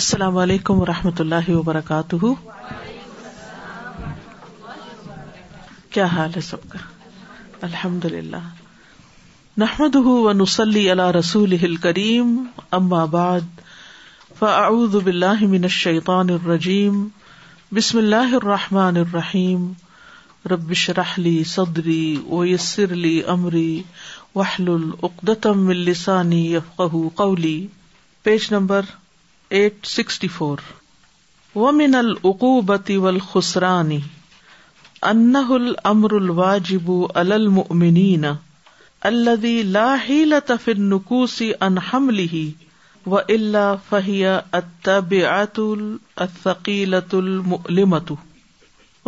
السلام علیکم و رحمۃ اللہ وبرکاتہ کیا حال ہے سب کا الحمد للہ نحمد نسلی اللہ رسول کریم نحمد من فعدان الرجیم بسم اللہ الرحمٰن الرحیم ربش رحلی صدری ویسر علی عمری وحل العقدم السانی page number eight sixty four ومن العقوبتی و الخسرانی انہ المر الواجب المنی الدی لاحی لطف نکوسی و الا فہیہ اتب عت الفقیلت الملی متو المؤلمة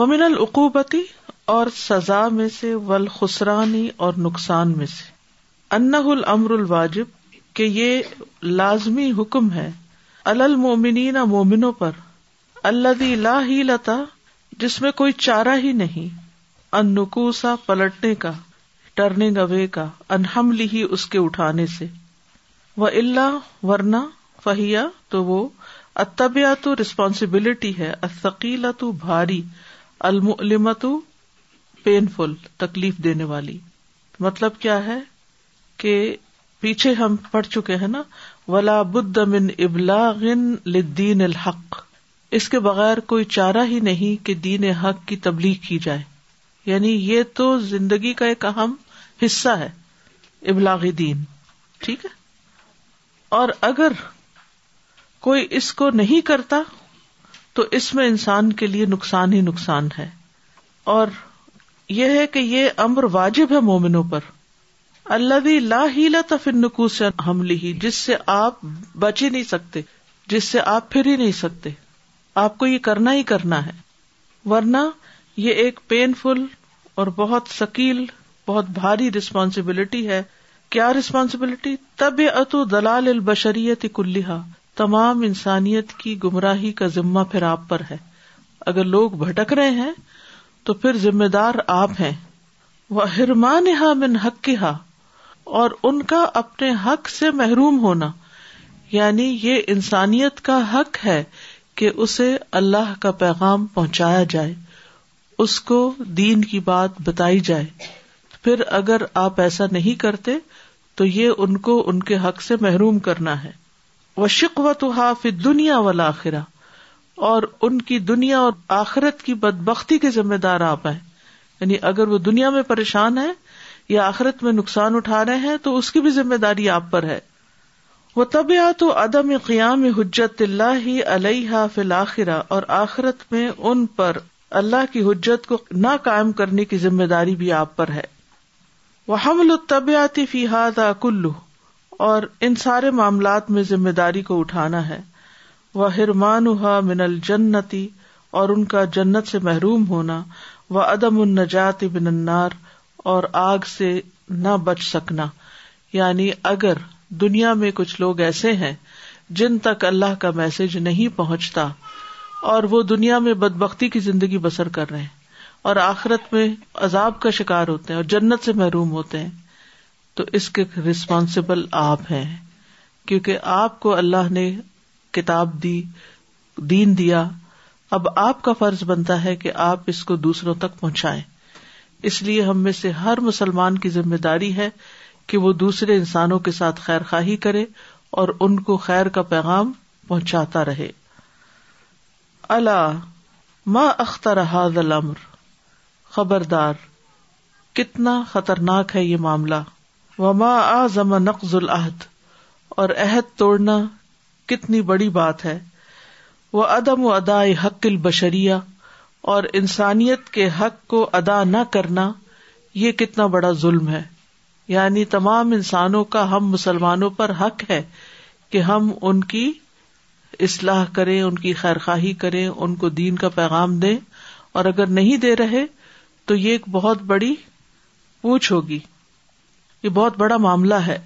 ومن العقوبتی اور سزا میں سے والخسرانی اور نقصان میں سے انہ المر الواجب کہ یہ لازمی حکم ہے مومنوں پر اللہ لا ہی لتا جس میں کوئی چارہ ہی نہیں انکوسا پلٹنے کا ٹرننگ اوے کا انہم لی ریسپانسبلٹی ہے اتقیلا تو بھاری المتوں پین فل تکلیف دینے والی مطلب کیا ہے کہ پیچھے ہم پڑ چکے ہیں نا ولا بد من ابلاغ لدین الحق اس کے بغیر کوئی چارہ ہی نہیں کہ دین حق کی تبلیغ کی جائے یعنی یہ تو زندگی کا ایک اہم حصہ ہے ابلاغ دین ٹھیک ہے اور اگر کوئی اس کو نہیں کرتا تو اس میں انسان کے لیے نقصان ہی نقصان ہے اور یہ ہے کہ یہ امر واجب ہے مومنوں پر اللہ لا ہی لت ہی جس سے آپ بچ ہی نہیں سکتے جس سے آپ پھر ہی نہیں سکتے آپ کو یہ کرنا ہی کرنا ہے ورنہ یہ ایک پین فل اور بہت سکیل بہت بھاری ریسپانسبلٹی ہے کیا ریسپانسبلٹی تب اتو دلال البشریت کلیہ تمام انسانیت کی گمراہی کا ذمہ پھر آپ پر ہے اگر لوگ بھٹک رہے ہیں تو پھر ذمہ دار آپ ہیں وہ ہرمان ہا من ہا اور ان کا اپنے حق سے محروم ہونا یعنی یہ انسانیت کا حق ہے کہ اسے اللہ کا پیغام پہنچایا جائے اس کو دین کی بات بتائی جائے پھر اگر آپ ایسا نہیں کرتے تو یہ ان کو ان کے حق سے محروم کرنا ہے وہ شکوت حافظ دنیا والا آخرا اور ان کی دنیا اور آخرت کی بد بختی کے ذمہ دار آپ ہیں یعنی اگر وہ دنیا میں پریشان ہے یا آخرت میں نقصان اٹھا رہے ہیں تو اس کی بھی ذمہ داری آپ پر ہے وہ طبیعت و عدم قیام حجت اللہ ہی علیہ فی الآخرہ اور آخرت میں ان پر اللہ کی حجت کو نہ قائم کرنے کی ذمہ داری بھی آپ پر ہے وہ حمل و طبیعتی فیحاد کلو اور ان سارے معاملات میں ذمہ داری کو اٹھانا ہے وہ ہرمان من الجنتی اور ان کا جنت سے محروم ہونا وہ عدم النجات النار اور آگ سے نہ بچ سکنا یعنی اگر دنیا میں کچھ لوگ ایسے ہیں جن تک اللہ کا میسج نہیں پہنچتا اور وہ دنیا میں بد بختی کی زندگی بسر کر رہے ہیں اور آخرت میں عذاب کا شکار ہوتے ہیں اور جنت سے محروم ہوتے ہیں تو اس کے ریسپانسبل آپ ہیں کیونکہ آپ کو اللہ نے کتاب دی دین دیا اب آپ کا فرض بنتا ہے کہ آپ اس کو دوسروں تک پہنچائیں اس لیے ہم میں سے ہر مسلمان کی ذمہ داری ہے کہ وہ دوسرے انسانوں کے ساتھ خیر خواہی کرے اور ان کو خیر کا پیغام پہنچاتا رہے اللہ ما اختر حاض حاضل خبردار کتنا خطرناک ہے یہ معاملہ و آزم نقض العہد اور عہد توڑنا کتنی بڑی بات ہے وہ عدم و ادا حق البشریہ اور انسانیت کے حق کو ادا نہ کرنا یہ کتنا بڑا ظلم ہے یعنی تمام انسانوں کا ہم مسلمانوں پر حق ہے کہ ہم ان کی اصلاح کریں ان کی خواہی کریں ان کو دین کا پیغام دیں اور اگر نہیں دے رہے تو یہ ایک بہت بڑی پوچھ ہوگی یہ بہت بڑا معاملہ ہے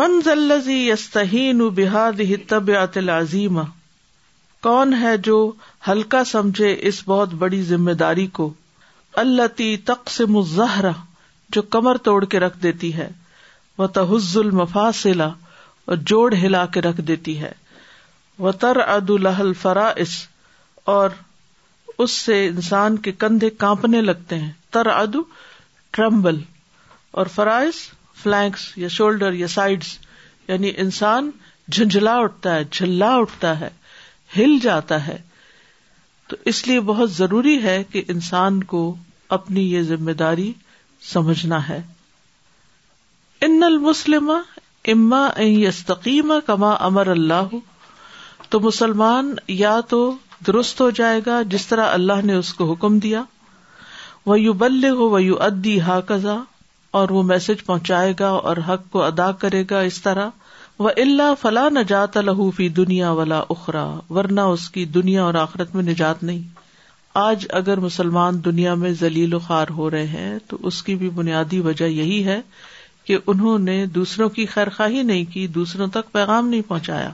منزلزی بحاد و طبیعت عظیم کون ہے جو ہلکا سمجھے اس بہت بڑی ذمہ داری کو اللہ تی تقسیم زہرا جو کمر توڑ کے رکھ دیتی ہے وہ تحز المفاصلا اور جوڑ ہلا کے رکھ دیتی ہے وہ تر اد لہل فرائض اور اس سے انسان کے کندھے کاپنے لگتے ہیں تر ادو ٹرمبل اور فرائض فلینکس یا شولڈر یا سائڈس یعنی انسان جھنجھلا اٹھتا ہے جھلا اٹھتا ہے ہل جاتا ہے تو اس لیے بہت ضروری ہے کہ انسان کو اپنی یہ ذمہ داری سمجھنا ہے ان المسلم اما یستقیم کما امر اللہ تو مسلمان یا تو درست ہو جائے گا جس طرح اللہ نے اس کو حکم دیا وہ یو بل ہو وہ یو ادی ہا قزا اور وہ میسج پہنچائے گا اور حق کو ادا کرے گا اس طرح وہ اللہ فلاں نہ جات الحفی دنیا والا اخرا ورنہ اس کی دنیا اور آخرت میں نجات نہیں آج اگر مسلمان دنیا میں ذلیل و خوار ہو رہے ہیں تو اس کی بھی بنیادی وجہ یہی ہے کہ انہوں نے دوسروں کی خیر خواہی نہیں کی دوسروں تک پیغام نہیں پہنچایا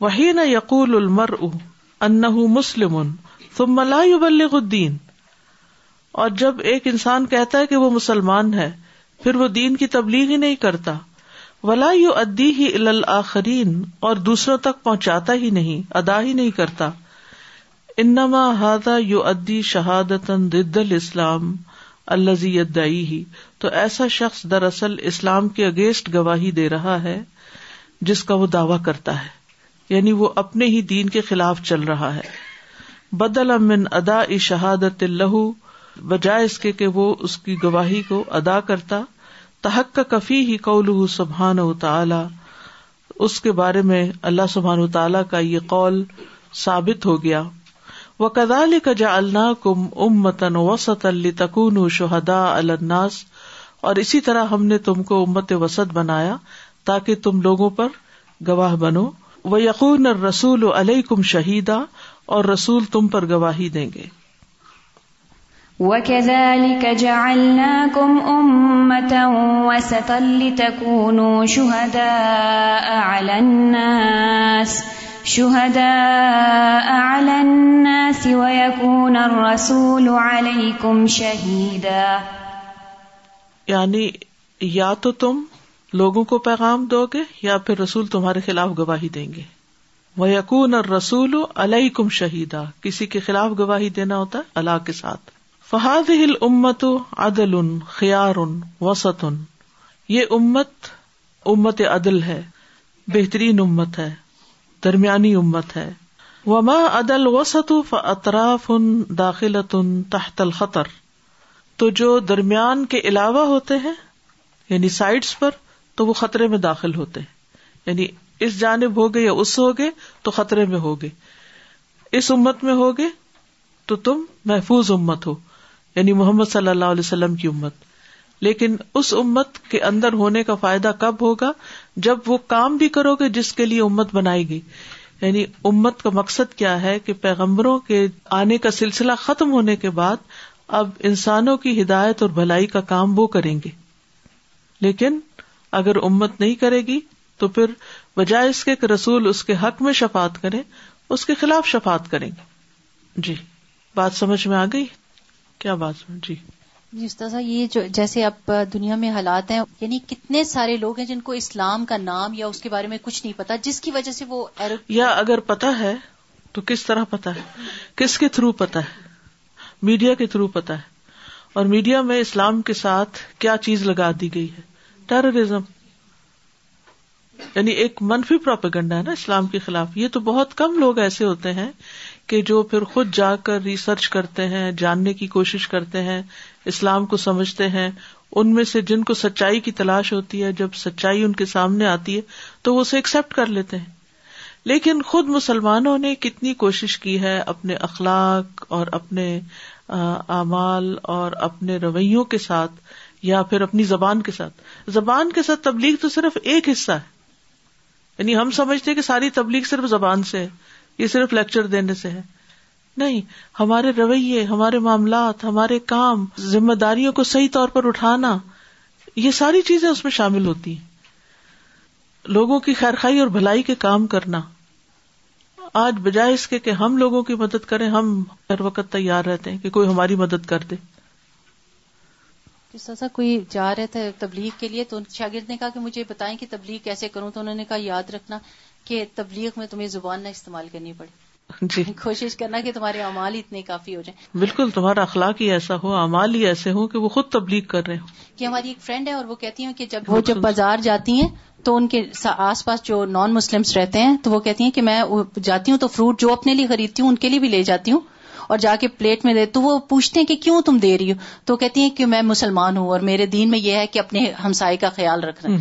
وہی نہ یقول المر ان مسلم ان تما بلغ الدین اور جب ایک انسان کہتا ہے کہ وہ مسلمان ہے پھر وہ دین کی تبلیغ ہی نہیں کرتا ولا یو ادی ہی الآخرین اور دوسروں تک پہنچاتا ہی نہیں ادا ہی نہیں کرتا انما ہادا یو ادی شہادت الاسلام الزی ادی ہی تو ایسا شخص دراصل اسلام کے اگینسٹ گواہی دے رہا ہے جس کا وہ دعوی کرتا ہے یعنی وہ اپنے ہی دین کے خلاف چل رہا ہے بدل امن ادا شہادت الہ بجائے اس کے کہ وہ اس کی گواہی کو ادا کرتا کا کفی ہی قول سبحان و تعالی اس کے بارے میں اللہ سبحان و تعالیٰ کا یہ قول ثابت ہو گیا وہ کا جا اللہ کم ام متن وسط تکون و شہدا الناس اور اسی طرح ہم نے تم کو امت وسط بنایا تاکہ تم لوگوں پر گواہ بنو وہ یقون رسول علیہ کم شہیدا اور رسول تم پر گواہی دیں گے وَكَذَلِكَ جَعَلْنَاكُمْ أُمَّةً وَسَطًا لِتَكُونُوا شُهَدَاءَ شُهَدَاءَ عَلَى عَلَى النَّاسِ النَّاسِ وَيَكُونَ الرَّسُولُ عَلَيْكُمْ شَهِيدًا یعنی یا تو تم لوگوں کو پیغام دو گے یا پھر رسول تمہارے خلاف گواہی دیں گے وہ یقون اور رسول الحیح کم شہیدا کسی کے خلاف گواہی دینا ہوتا ہے اللہ کے ساتھ فہاد ہل امت عدل ان خیار ان وسط ان امت امت عدل ہے بہترین امت ہے درمیانی امت ہے وما عدل وسط و اطراف ان داخل تحت الخطر تو جو درمیان کے علاوہ ہوتے ہیں یعنی سائڈس پر تو وہ خطرے میں داخل ہوتے ہیں یعنی اس جانب ہوگے یا اس ہوگے تو خطرے میں ہوگے اس امت میں ہوگے تو تم محفوظ امت ہو یعنی محمد صلی اللہ علیہ وسلم کی امت لیکن اس امت کے اندر ہونے کا فائدہ کب ہوگا جب وہ کام بھی کرو گے جس کے لیے امت بنائی گئی یعنی امت کا مقصد کیا ہے کہ پیغمبروں کے آنے کا سلسلہ ختم ہونے کے بعد اب انسانوں کی ہدایت اور بھلائی کا کام وہ کریں گے لیکن اگر امت نہیں کرے گی تو پھر بجائے اس کے رسول اس کے حق میں شفات کرے اس کے خلاف شفات کریں گے جی بات سمجھ میں آ گئی کیا بات جی جی استاذ یہ جو جیسے اب دنیا میں حالات ہیں یعنی کتنے سارے لوگ ہیں جن کو اسلام کا نام یا اس کے بارے میں کچھ نہیں پتا جس کی وجہ سے وہ یا اگر پتا ہے تو کس طرح پتا ہے کس کے تھرو پتا ہے میڈیا کے تھرو پتا ہے اور میڈیا میں اسلام کے ساتھ کیا چیز لگا دی گئی ہے ٹیررزم یعنی ایک منفی پروپیگنڈا ہے نا اسلام کے خلاف یہ تو بہت کم لوگ ایسے ہوتے ہیں کہ جو پھر خود جا کر ریسرچ کرتے ہیں جاننے کی کوشش کرتے ہیں اسلام کو سمجھتے ہیں ان میں سے جن کو سچائی کی تلاش ہوتی ہے جب سچائی ان کے سامنے آتی ہے تو وہ اسے ایکسپٹ کر لیتے ہیں لیکن خود مسلمانوں نے کتنی کوشش کی ہے اپنے اخلاق اور اپنے اعمال اور اپنے رویوں کے ساتھ یا پھر اپنی زبان کے ساتھ زبان کے ساتھ تبلیغ تو صرف ایک حصہ ہے یعنی ہم سمجھتے ہیں کہ ساری تبلیغ صرف زبان سے ہے یہ صرف لیکچر دینے سے ہے نہیں ہمارے رویے ہمارے معاملات ہمارے کام ذمہ داریوں کو صحیح طور پر اٹھانا یہ ساری چیزیں اس میں شامل ہوتی ہیں لوگوں کی خیر خائی اور بھلائی کے کام کرنا آج بجائے اس کے کہ ہم لوگوں کی مدد کریں ہم ہر وقت تیار رہتے ہیں کہ کوئی ہماری مدد کر دے طرح کوئی جا رہے تھے تبلیغ کے لیے تو شاگرد نے کہا کہ مجھے بتائیں کہ تبلیغ کیسے کروں تو انہوں نے کہا یاد رکھنا کہ تبلیغ میں تمہیں زبان نہ استعمال کرنی پڑے جی کوشش کرنا کہ تمہارے امال اتنے کافی ہو جائیں بالکل تمہارا اخلاق ہی ایسا ہو اعمال ہی ایسے ہو کہ وہ خود تبلیغ کر رہے ہوں کہ ہماری ایک فرینڈ ہے اور وہ کہتی ہوں کہ جب وہ جب بازار جاتی ہیں تو ان کے آس پاس جو نان مسلم رہتے ہیں تو وہ کہتی ہیں کہ میں جاتی ہوں تو فروٹ جو اپنے لیے خریدتی ہوں ان کے لیے بھی لے جاتی ہوں اور جا کے پلیٹ میں دے تو وہ پوچھتے ہیں کہ کیوں تم دے رہی ہو تو کہتی ہیں کہ میں مسلمان ہوں اور میرے دین میں یہ ہے کہ اپنے ہمسائے کا خیال رکھنا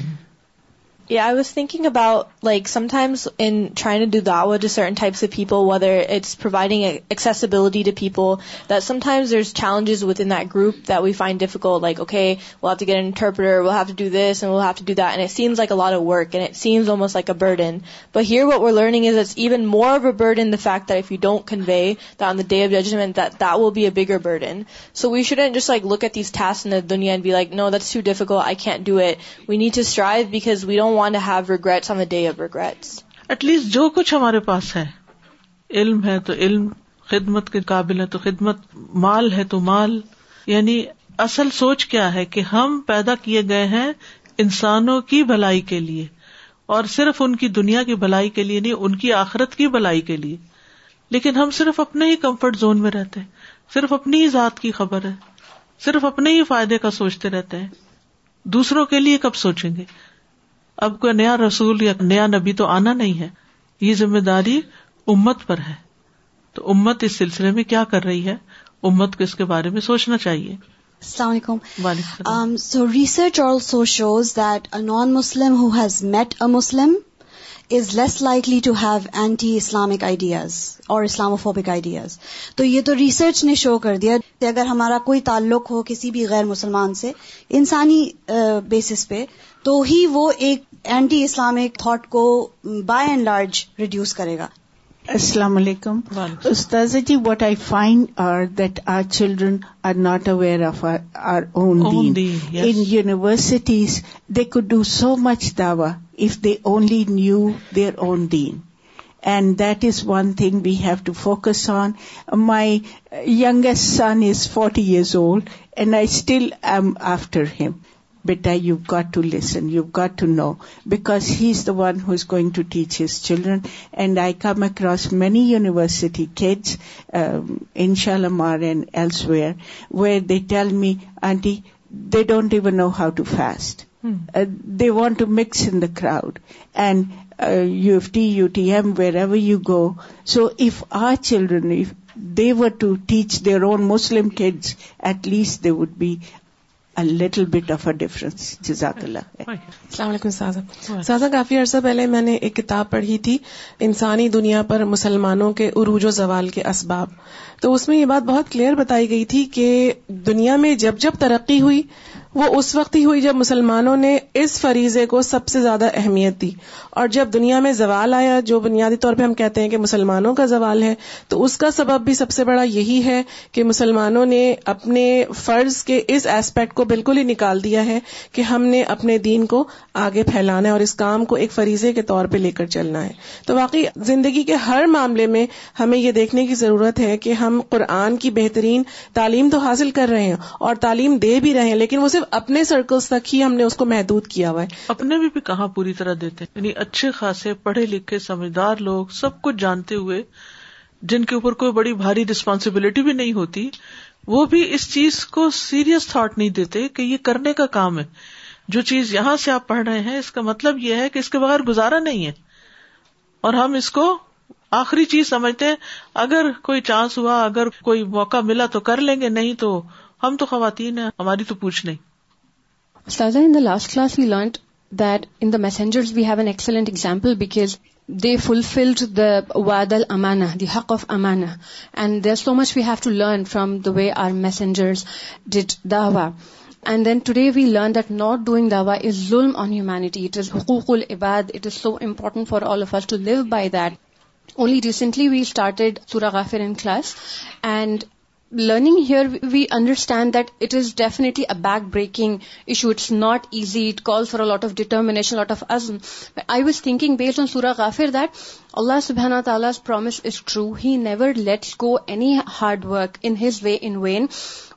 Yeah, I was thinking about, like, sometimes in trying to do da'wah to certain types of people, whether it's providing accessibility to people, that sometimes there's challenges within that group that we find difficult, like, okay, we'll have to get an interpreter, we'll have to do this, and we'll have to do that, and it seems like a lot of work, and it seems almost like a burden. But here what we're learning is it's even more of a burden, the fact that if you don't convey that on the Day of Judgment, that will be a bigger burden. So we shouldn't just, like, look at these tasks in the dunya and be like, no, that's too difficult, I can't do it. We need to strive because we don't want at least جو کچھ ہمارے پاس ہے علم ہے تو علم خدمت کے قابل ہے تو خدمت مال ہے تو مال یعنی اصل سوچ کیا ہے کہ ہم پیدا کیے گئے ہیں انسانوں کی بھلائی کے لیے اور صرف ان کی دنیا کی بھلائی کے لیے نہیں ان کی آخرت کی بھلائی کے لیے لیکن ہم صرف اپنے ہی کمفرٹ زون میں رہتے ہیں صرف اپنی ہی ذات کی خبر ہے صرف اپنے ہی فائدے کا سوچتے رہتے ہیں دوسروں کے لیے کب سوچیں گے اب کوئی نیا رسول یا نیا نبی تو آنا نہیں ہے یہ ذمہ داری امت پر ہے تو امت اس سلسلے میں کیا کر رہی ہے امت کو اس کے بارے میں سوچنا چاہیے السلام علیکم so research also shows that non Muslim Muslim has met is less likely to have anti Islamic ideas اور اسلاموفوبک آئیڈیاز تو یہ تو ریسرچ نے شو کر دیا کہ اگر ہمارا کوئی تعلق ہو کسی بھی غیر مسلمان سے انسانی بیسس پہ تو ہی وہ ایک اینٹی اسلامک تھاٹ کو بائی اینڈ لارج ریڈیوس کرے گا السلام علیکم استاذ ji what I find are that are children are not aware of our own in universities they could do so much دعوی of they only knew their own then and that is one thing we have to focus on my youngest son is forty years old and I still am after ہم بیٹا you got to listen you got to know because he is the one who is going to teach his children and I come across many university kids ان شاء اللہ مار and elsewhere where they tell me aunty they don't even know how to fast they want to mix in the crowd and you F T you T M where you go so if our children they were to teach their own Muslim kids at least they would be little bit of a difference جزاک اللہ السلام علیکم سازا سازا کافی عرصہ پہلے میں نے ایک کتاب پڑھی تھی انسانی دنیا پر مسلمانوں کے عروج و زوال کے اسباب تو اس میں یہ بات بہت کلیئر بتائی گئی تھی کہ دنیا میں جب جب ترقی ہوئی وہ اس وقت ہی ہوئی جب مسلمانوں نے اس فریضے کو سب سے زیادہ اہمیت دی اور جب دنیا میں زوال آیا جو بنیادی طور پہ ہم کہتے ہیں کہ مسلمانوں کا زوال ہے تو اس کا سبب بھی سب سے بڑا یہی ہے کہ مسلمانوں نے اپنے فرض کے اس ایسپیکٹ کو بالکل ہی نکال دیا ہے کہ ہم نے اپنے دین کو آگے پھیلانا ہے اور اس کام کو ایک فریضے کے طور پہ لے کر چلنا ہے تو واقعی زندگی کے ہر معاملے میں ہمیں یہ دیکھنے کی ضرورت ہے کہ ہم قرآن کی بہترین تعلیم تو حاصل کر رہے ہیں اور تعلیم دے بھی رہے ہیں لیکن صرف صرف اپنے سرکلس تک ہی ہم نے اس کو محدود کیا ہوا ہے اپنے بھی بھی کہاں پوری طرح دیتے ہیں یعنی اچھے خاصے پڑھے لکھے سمجھدار لوگ سب کچھ جانتے ہوئے جن کے اوپر کوئی بڑی بھاری ریسپانسبلٹی بھی نہیں ہوتی وہ بھی اس چیز کو سیریس تھاٹ نہیں دیتے کہ یہ کرنے کا کام ہے جو چیز یہاں سے آپ پڑھ رہے ہیں اس کا مطلب یہ ہے کہ اس کے بغیر گزارا نہیں ہے اور ہم اس کو آخری چیز سمجھتے ہیں اگر کوئی چانس ہوا اگر کوئی موقع ملا تو کر لیں گے نہیں تو ہم تو خواتین ہیں ہماری تو پوچھ نہیں last class we learn messengers we have an excellent example they fulfilled the وا دل امانا دی ہک of امانا and there so much we have to learn from the way our messengers the and then today we learn that not doing the از زم on humanity it is حقوق ال عباد it is so important for all of us to live by that only recently we start class and learning here we understand that it is definitely a back breaking issue it's not easy it call for a lot of determination lot of ism I was thinking based on سورا غافر that اللہ سبحانہ تعالیٰ promise is true he never let go any hard work in his way and when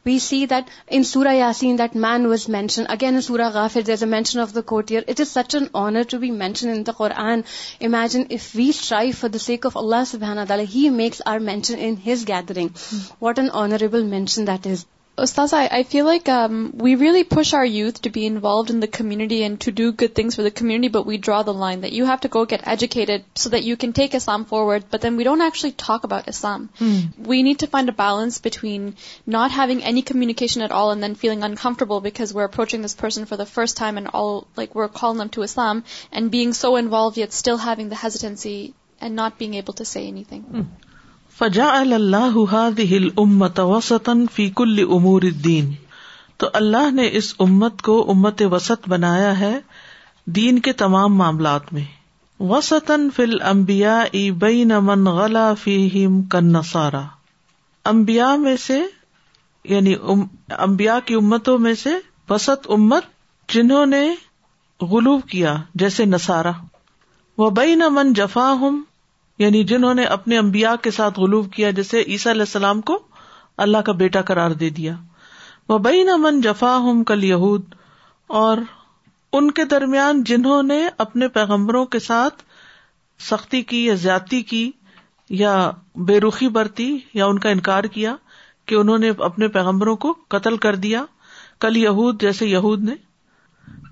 we see that in سورا Yasin that man was mention again اورا گافر these a mention of the کوٹیئر it is such an honour to be mention in the I and imagine if we strive for the sake of اللہ سبحانہ تعالیٰ he makes our mention in his gathering what an honourable mention that is Ustaza, I feel like um, we really push our youth to be involved in the community and to do good things for the community, but we draw the line that you have to go get educated so that you can take Islam forward, but then we don't actually talk about Islam. Hmm. We need to find a balance between not having any communication at all and then feeling uncomfortable because we're approaching this person for the first time and all, like, we're calling them to Islam, and being so involved yet still having the hesitancy and not being able to say anything. Hmm. فجا اللہ دل امت وسطن فی کل امور تو اللہ نے اس امت کو امت وسط بنایا ہے دین کے تمام معاملات میں وسطن فل امبیا ای بین من غلا فیم کن نسارا امبیا میں سے یعنی امبیا کی امتوں میں سے وسط امت جنہوں نے غلوب کیا جیسے نسارا وہ بین من جفا ہم یعنی جنہوں نے اپنے امبیا کے ساتھ غلوب کیا جیسے عیسیٰ علیہ السلام کو اللہ کا بیٹا قرار دے دیا وہ بین امن جفا ہوں یہود اور ان کے درمیان جنہوں نے اپنے پیغمبروں کے ساتھ سختی کی یا زیادتی کی یا بے رخی برتی یا ان کا انکار کیا کہ انہوں نے اپنے پیغمبروں کو قتل کر دیا کل یہود جیسے یہود نے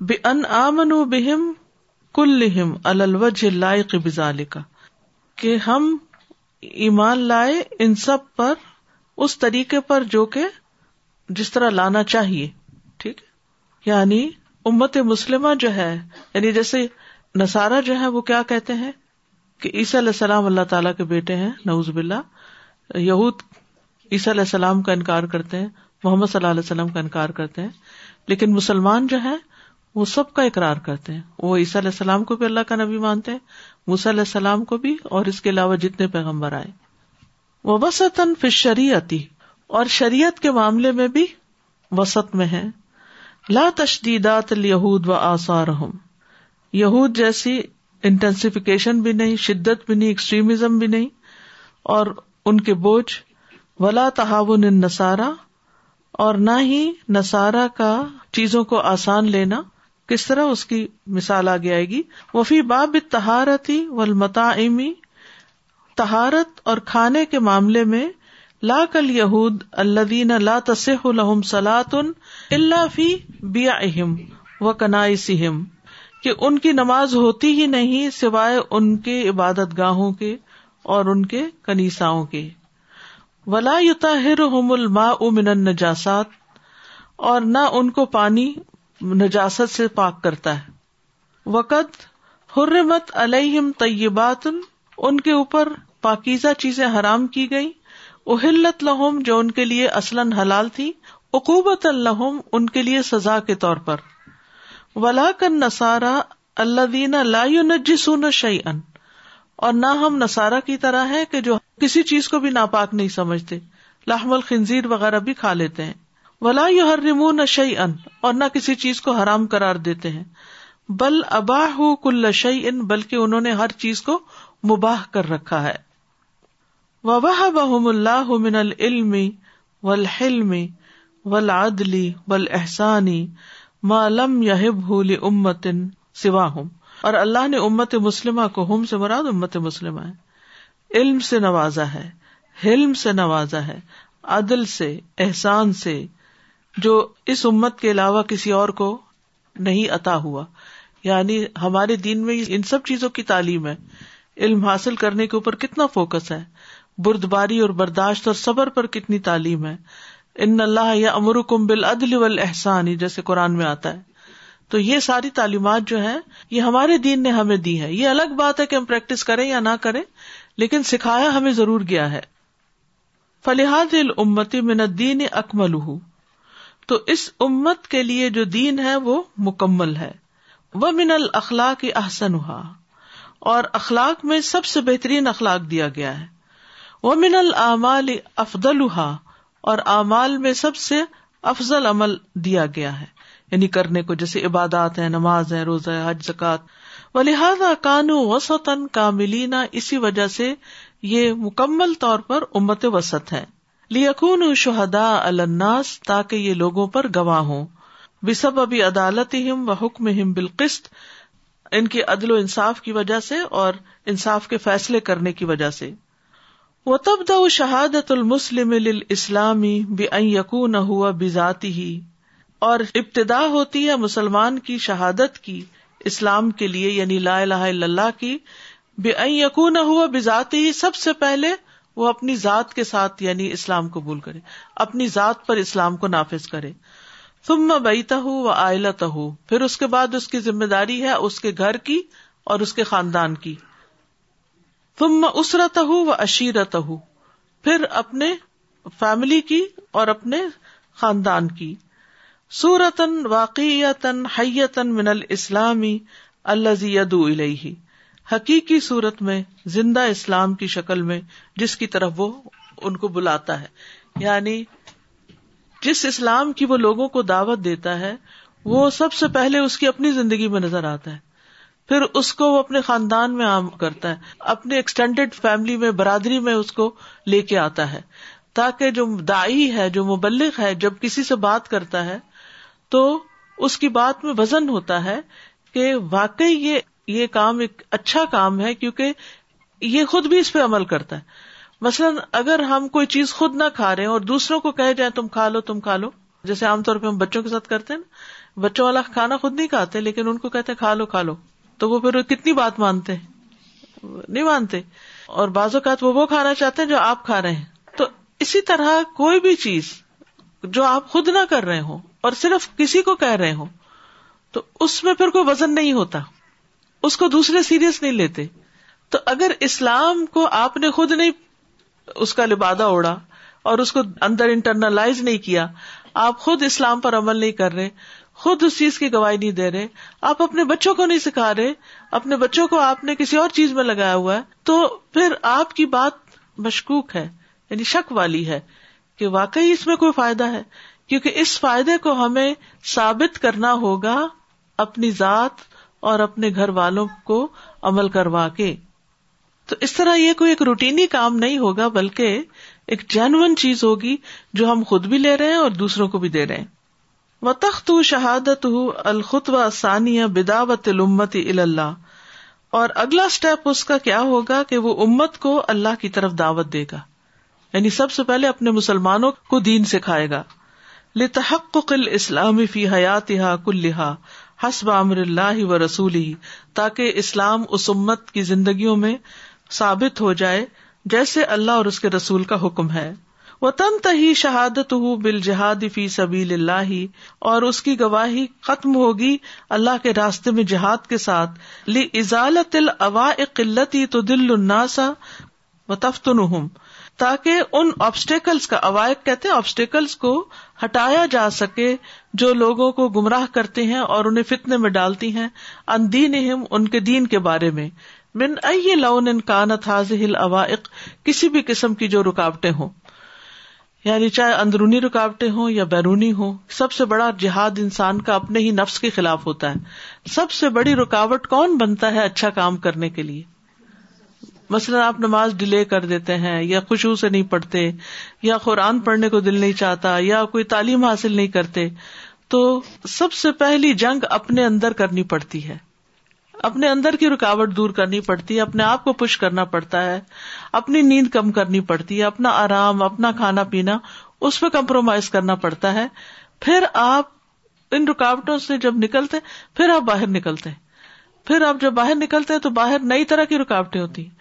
بے ان آمن بہم کل الوجھ لائق بزا لکھا کہ ہم ایمان لائے ان سب پر اس طریقے پر جو کہ جس طرح لانا چاہیے ٹھیک یعنی امت مسلمہ جو ہے یعنی جیسے نسارا جو ہے وہ کیا کہتے ہیں کہ عیسی علیہ السلام اللہ تعالی کے بیٹے ہیں نوز باللہ یہود عیسی علیہ السلام کا انکار کرتے ہیں محمد صلی اللہ علیہ وسلم کا انکار کرتے ہیں لیکن مسلمان جو ہے وہ سب کا اقرار کرتے ہیں وہ عیسیٰ علیہ السلام کو بھی اللہ کا نبی مانتے ہیں علیہ السلام کو بھی اور اس کے علاوہ جتنے پیغمبر آئے وہ وسطن شریعتی اور شریعت کے معاملے میں بھی وسط میں ہے لا تشدیدات یہود و آسار یہود جیسی انٹینسیفیکیشن بھی نہیں شدت بھی نہیں ایکسٹریمزم بھی نہیں اور ان کے بوجھ ولا تحاون نسارا اور نہ ہی نصارا کا چیزوں کو آسان لینا کس طرح اس کی مثال آگے آئے گی وی با بہارتی تہارت اور کھانے کے معاملے میں لا کل یہود الدین لا کلین لاسم سلا سم کہ ان کی نماز ہوتی ہی نہیں سوائے ان کے عبادت گاہوں کے اور ان کے کنیسا ولا یوتا ہر الما امن جاسات اور نہ ان کو پانی نجاس سے پاک کرتا ہے وقت حرمت علیہم طیبات ان کے اوپر پاکیزہ چیزیں حرام کی گئی اہلت لہم جو ان کے لیے اصل حلال تھی عقوبت الحم ان کے لیے سزا کے طور پر ولا کن نسارا اللہ دینا لا جسون شعین اور نہ ہم نسارا کی طرح ہے کہ جو کسی چیز کو بھی ناپاک نہیں سمجھتے لاہم الخنزیر وغیرہ بھی کھا لیتے ہیں ولا یو نہ شعی ان اور نہ کسی چیز کو حرام کرار دیتے ہیں بل اباہ کل شعی ان بلکہ انہوں نے ہر چیز کو مباہ کر رکھا ہے وباہ بہم اللہ من العلم و سوا ہوں یا اللہ نے امت مسلم کو ہم سے مراد امت مسلم علم سے نوازا ہے حلم سے نوازا ہے عدل سے احسان سے جو اس امت کے علاوہ کسی اور کو نہیں عطا ہوا یعنی ہمارے دین میں ان سب چیزوں کی تعلیم ہے علم حاصل کرنے کے اوپر کتنا فوکس ہے بردباری اور برداشت اور صبر پر کتنی تعلیم ہے ان اللہ یا امر کمبل ادل احسانی جیسے قرآن میں آتا ہے تو یہ ساری تعلیمات جو ہے یہ ہمارے دین نے ہمیں دی ہے یہ الگ بات ہے کہ ہم پریکٹس کریں یا نہ کریں لیکن سکھایا ہمیں ضرور گیا ہے فلحاد المتی من الدین اکمل ہوں تو اس امت کے لیے جو دین ہے وہ مکمل ہے وہ من الخلاق احسن ہوا اور اخلاق میں سب سے بہترین اخلاق دیا گیا ہے وہ من العمال افضل اور اعمال میں سب سے افضل عمل دیا گیا ہے یعنی کرنے کو جیسے عبادات ہیں نماز ہے روزہ حج زکات و لہٰذا کانو وسطن کاملینا اسی وجہ سے یہ مکمل طور پر امت وسط ہے لیکون شہدا الناس تاکہ یہ لوگوں پر گواہ ہوں بے سب ابھی و حکم ہم بالقسط ان کے عدل و انصاف کی وجہ سے اور انصاف کے فیصلے کرنے کی وجہ سے وہ تب د شہادت المسلم اسلامی بے این ہوا بذاتی ہی اور ابتدا ہوتی ہے مسلمان کی شہادت کی اسلام کے لیے یعنی لا الہ اللہ کی بے یقون ہوا بذاتی ہی سب سے پہلے وہ اپنی ذات کے ساتھ یعنی اسلام کو کرے اپنی ذات پر اسلام کو نافذ کرے تم میں بئیتا ہوں آئلہ پھر اس کے بعد اس کی ذمہ داری ہے اس کے گھر کی اور اس کے خاندان کی تم میں اس رتہ ہو و اشیرت ہو پھر اپنے فیملی کی اور اپنے خاندان کی سورتن واقع تن حیتن من ال اسلامی اللہ زیادہ حقیقی صورت میں زندہ اسلام کی شکل میں جس کی طرف وہ ان کو بلاتا ہے یعنی جس اسلام کی وہ لوگوں کو دعوت دیتا ہے وہ سب سے پہلے اس کی اپنی زندگی میں نظر آتا ہے پھر اس کو وہ اپنے خاندان میں عام کرتا ہے اپنے ایکسٹینڈیڈ فیملی میں برادری میں اس کو لے کے آتا ہے تاکہ جو دائی ہے جو مبلغ ہے جب کسی سے بات کرتا ہے تو اس کی بات میں وزن ہوتا ہے کہ واقعی یہ یہ کام ایک اچھا کام ہے کیونکہ یہ خود بھی اس پہ عمل کرتا ہے مثلاً اگر ہم کوئی چیز خود نہ کھا رہے اور دوسروں کو کہہ جائیں تم کھا لو تم کھا لو جیسے عام طور پہ ہم بچوں کے ساتھ کرتے نا بچوں والا کھانا خود نہیں کھاتے لیکن ان کو کہتے کھا لو کھا لو تو وہ پھر کتنی بات مانتے نہیں مانتے اور بعض اوقات وہ وہ کھانا چاہتے ہیں جو آپ کھا رہے ہیں تو اسی طرح کوئی بھی چیز جو آپ خود نہ کر رہے ہوں اور صرف کسی کو کہہ رہے ہوں تو اس میں پھر کوئی وزن نہیں ہوتا اس کو دوسرے سیریس نہیں لیتے تو اگر اسلام کو آپ نے خود نہیں اس کا لبادہ اڑا اور اس کو اندر انٹرنلائز نہیں کیا آپ خود اسلام پر عمل نہیں کر رہے خود اس چیز کی گواہی نہیں دے رہے آپ اپنے بچوں کو نہیں سکھا رہے اپنے بچوں کو آپ نے کسی اور چیز میں لگایا ہوا ہے تو پھر آپ کی بات مشکوک ہے یعنی شک والی ہے کہ واقعی اس میں کوئی فائدہ ہے کیونکہ اس فائدے کو ہمیں ثابت کرنا ہوگا اپنی ذات اور اپنے گھر والوں کو عمل کروا کے تو اس طرح یہ کوئی ایک روٹینی کام نہیں ہوگا بلکہ ایک جینون چیز ہوگی جو ہم خود بھی لے رہے ہیں اور دوسروں کو بھی دے رہے ہیں و تخت شہادت ثانیہ بداوت الا اور اگلا اسٹیپ اس کا کیا ہوگا کہ وہ امت کو اللہ کی طرف دعوت دے گا یعنی سب سے پہلے اپنے مسلمانوں کو دین سکھائے گا لکل اسلامی فی حیات کل حسب امر اللہ و رسول تاکہ اسلام اس امت کی زندگیوں میں ثابت ہو جائے جیسے اللہ اور اس کے رسول کا حکم ہے تہی شہادت ہوں بال جہاد فی سبیل اللہ اور اس کی گواہی ختم ہوگی اللہ کے راستے میں جہاد کے ساتھ لی ازالت الوا و تفتن تاکہ ان آبسٹیکلس کا اوائق کہتے آبسٹیکلس کو ہٹایا جا سکے جو لوگوں کو گمراہ کرتے ہیں اور انہیں فتنے میں ڈالتی ہیں ان دین اہم ان کے دین کے بارے میں لون ان کان ات حاض ہل اوائق کسی بھی قسم کی جو رکاوٹیں ہوں یعنی چاہے اندرونی رکاوٹیں ہوں یا بیرونی ہوں سب سے بڑا جہاد انسان کا اپنے ہی نفس کے خلاف ہوتا ہے سب سے بڑی رکاوٹ کون بنتا ہے اچھا کام کرنے کے لیے مثلاً آپ نماز ڈیلے کر دیتے ہیں یا خوشبو سے نہیں پڑھتے یا قرآن پڑھنے کو دل نہیں چاہتا یا کوئی تعلیم حاصل نہیں کرتے تو سب سے پہلی جنگ اپنے اندر کرنی پڑتی ہے اپنے اندر کی رکاوٹ دور کرنی پڑتی ہے اپنے آپ کو پش کرنا پڑتا ہے اپنی نیند کم کرنی پڑتی ہے اپنا آرام اپنا کھانا پینا اس پہ کمپرومائز کرنا پڑتا ہے پھر آپ ان رکاوٹوں سے جب نکلتے پھر آپ باہر نکلتے پھر آپ جب باہر نکلتے تو باہر نئی طرح کی رکاوٹیں ہوتی ہیں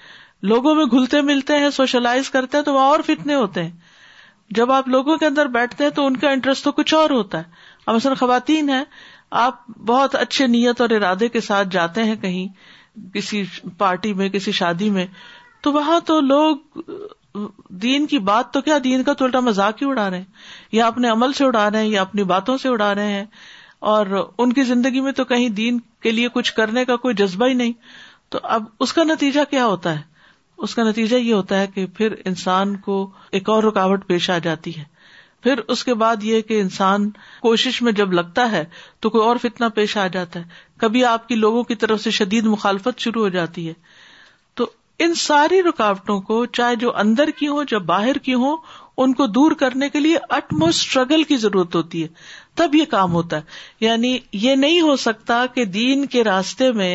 لوگوں میں گھلتے ملتے ہیں سوشلائز کرتے ہیں تو وہاں اور فتنے ہوتے ہیں جب آپ لوگوں کے اندر بیٹھتے ہیں تو ان کا انٹرسٹ تو کچھ اور ہوتا ہے اب امسن خواتین ہیں آپ بہت اچھے نیت اور ارادے کے ساتھ جاتے ہیں کہیں کسی پارٹی میں کسی شادی میں تو وہاں تو لوگ دین کی بات تو کیا دین کا تو الٹا مزاق ہی اڑا رہے ہیں یا اپنے عمل سے اڑا رہے ہیں یا اپنی باتوں سے اڑا رہے ہیں اور ان کی زندگی میں تو کہیں دین کے لیے کچھ کرنے کا کوئی جذبہ ہی نہیں تو اب اس کا نتیجہ کیا ہوتا ہے اس کا نتیجہ یہ ہوتا ہے کہ پھر انسان کو ایک اور رکاوٹ پیش آ جاتی ہے پھر اس کے بعد یہ کہ انسان کوشش میں جب لگتا ہے تو کوئی اور فتنا پیش آ جاتا ہے کبھی آپ کی لوگوں کی طرف سے شدید مخالفت شروع ہو جاتی ہے تو ان ساری رکاوٹوں کو چاہے جو اندر کی ہوں یا باہر کی ہوں ان کو دور کرنے کے لیے اٹ اسٹرگل کی ضرورت ہوتی ہے تب یہ کام ہوتا ہے یعنی یہ نہیں ہو سکتا کہ دین کے راستے میں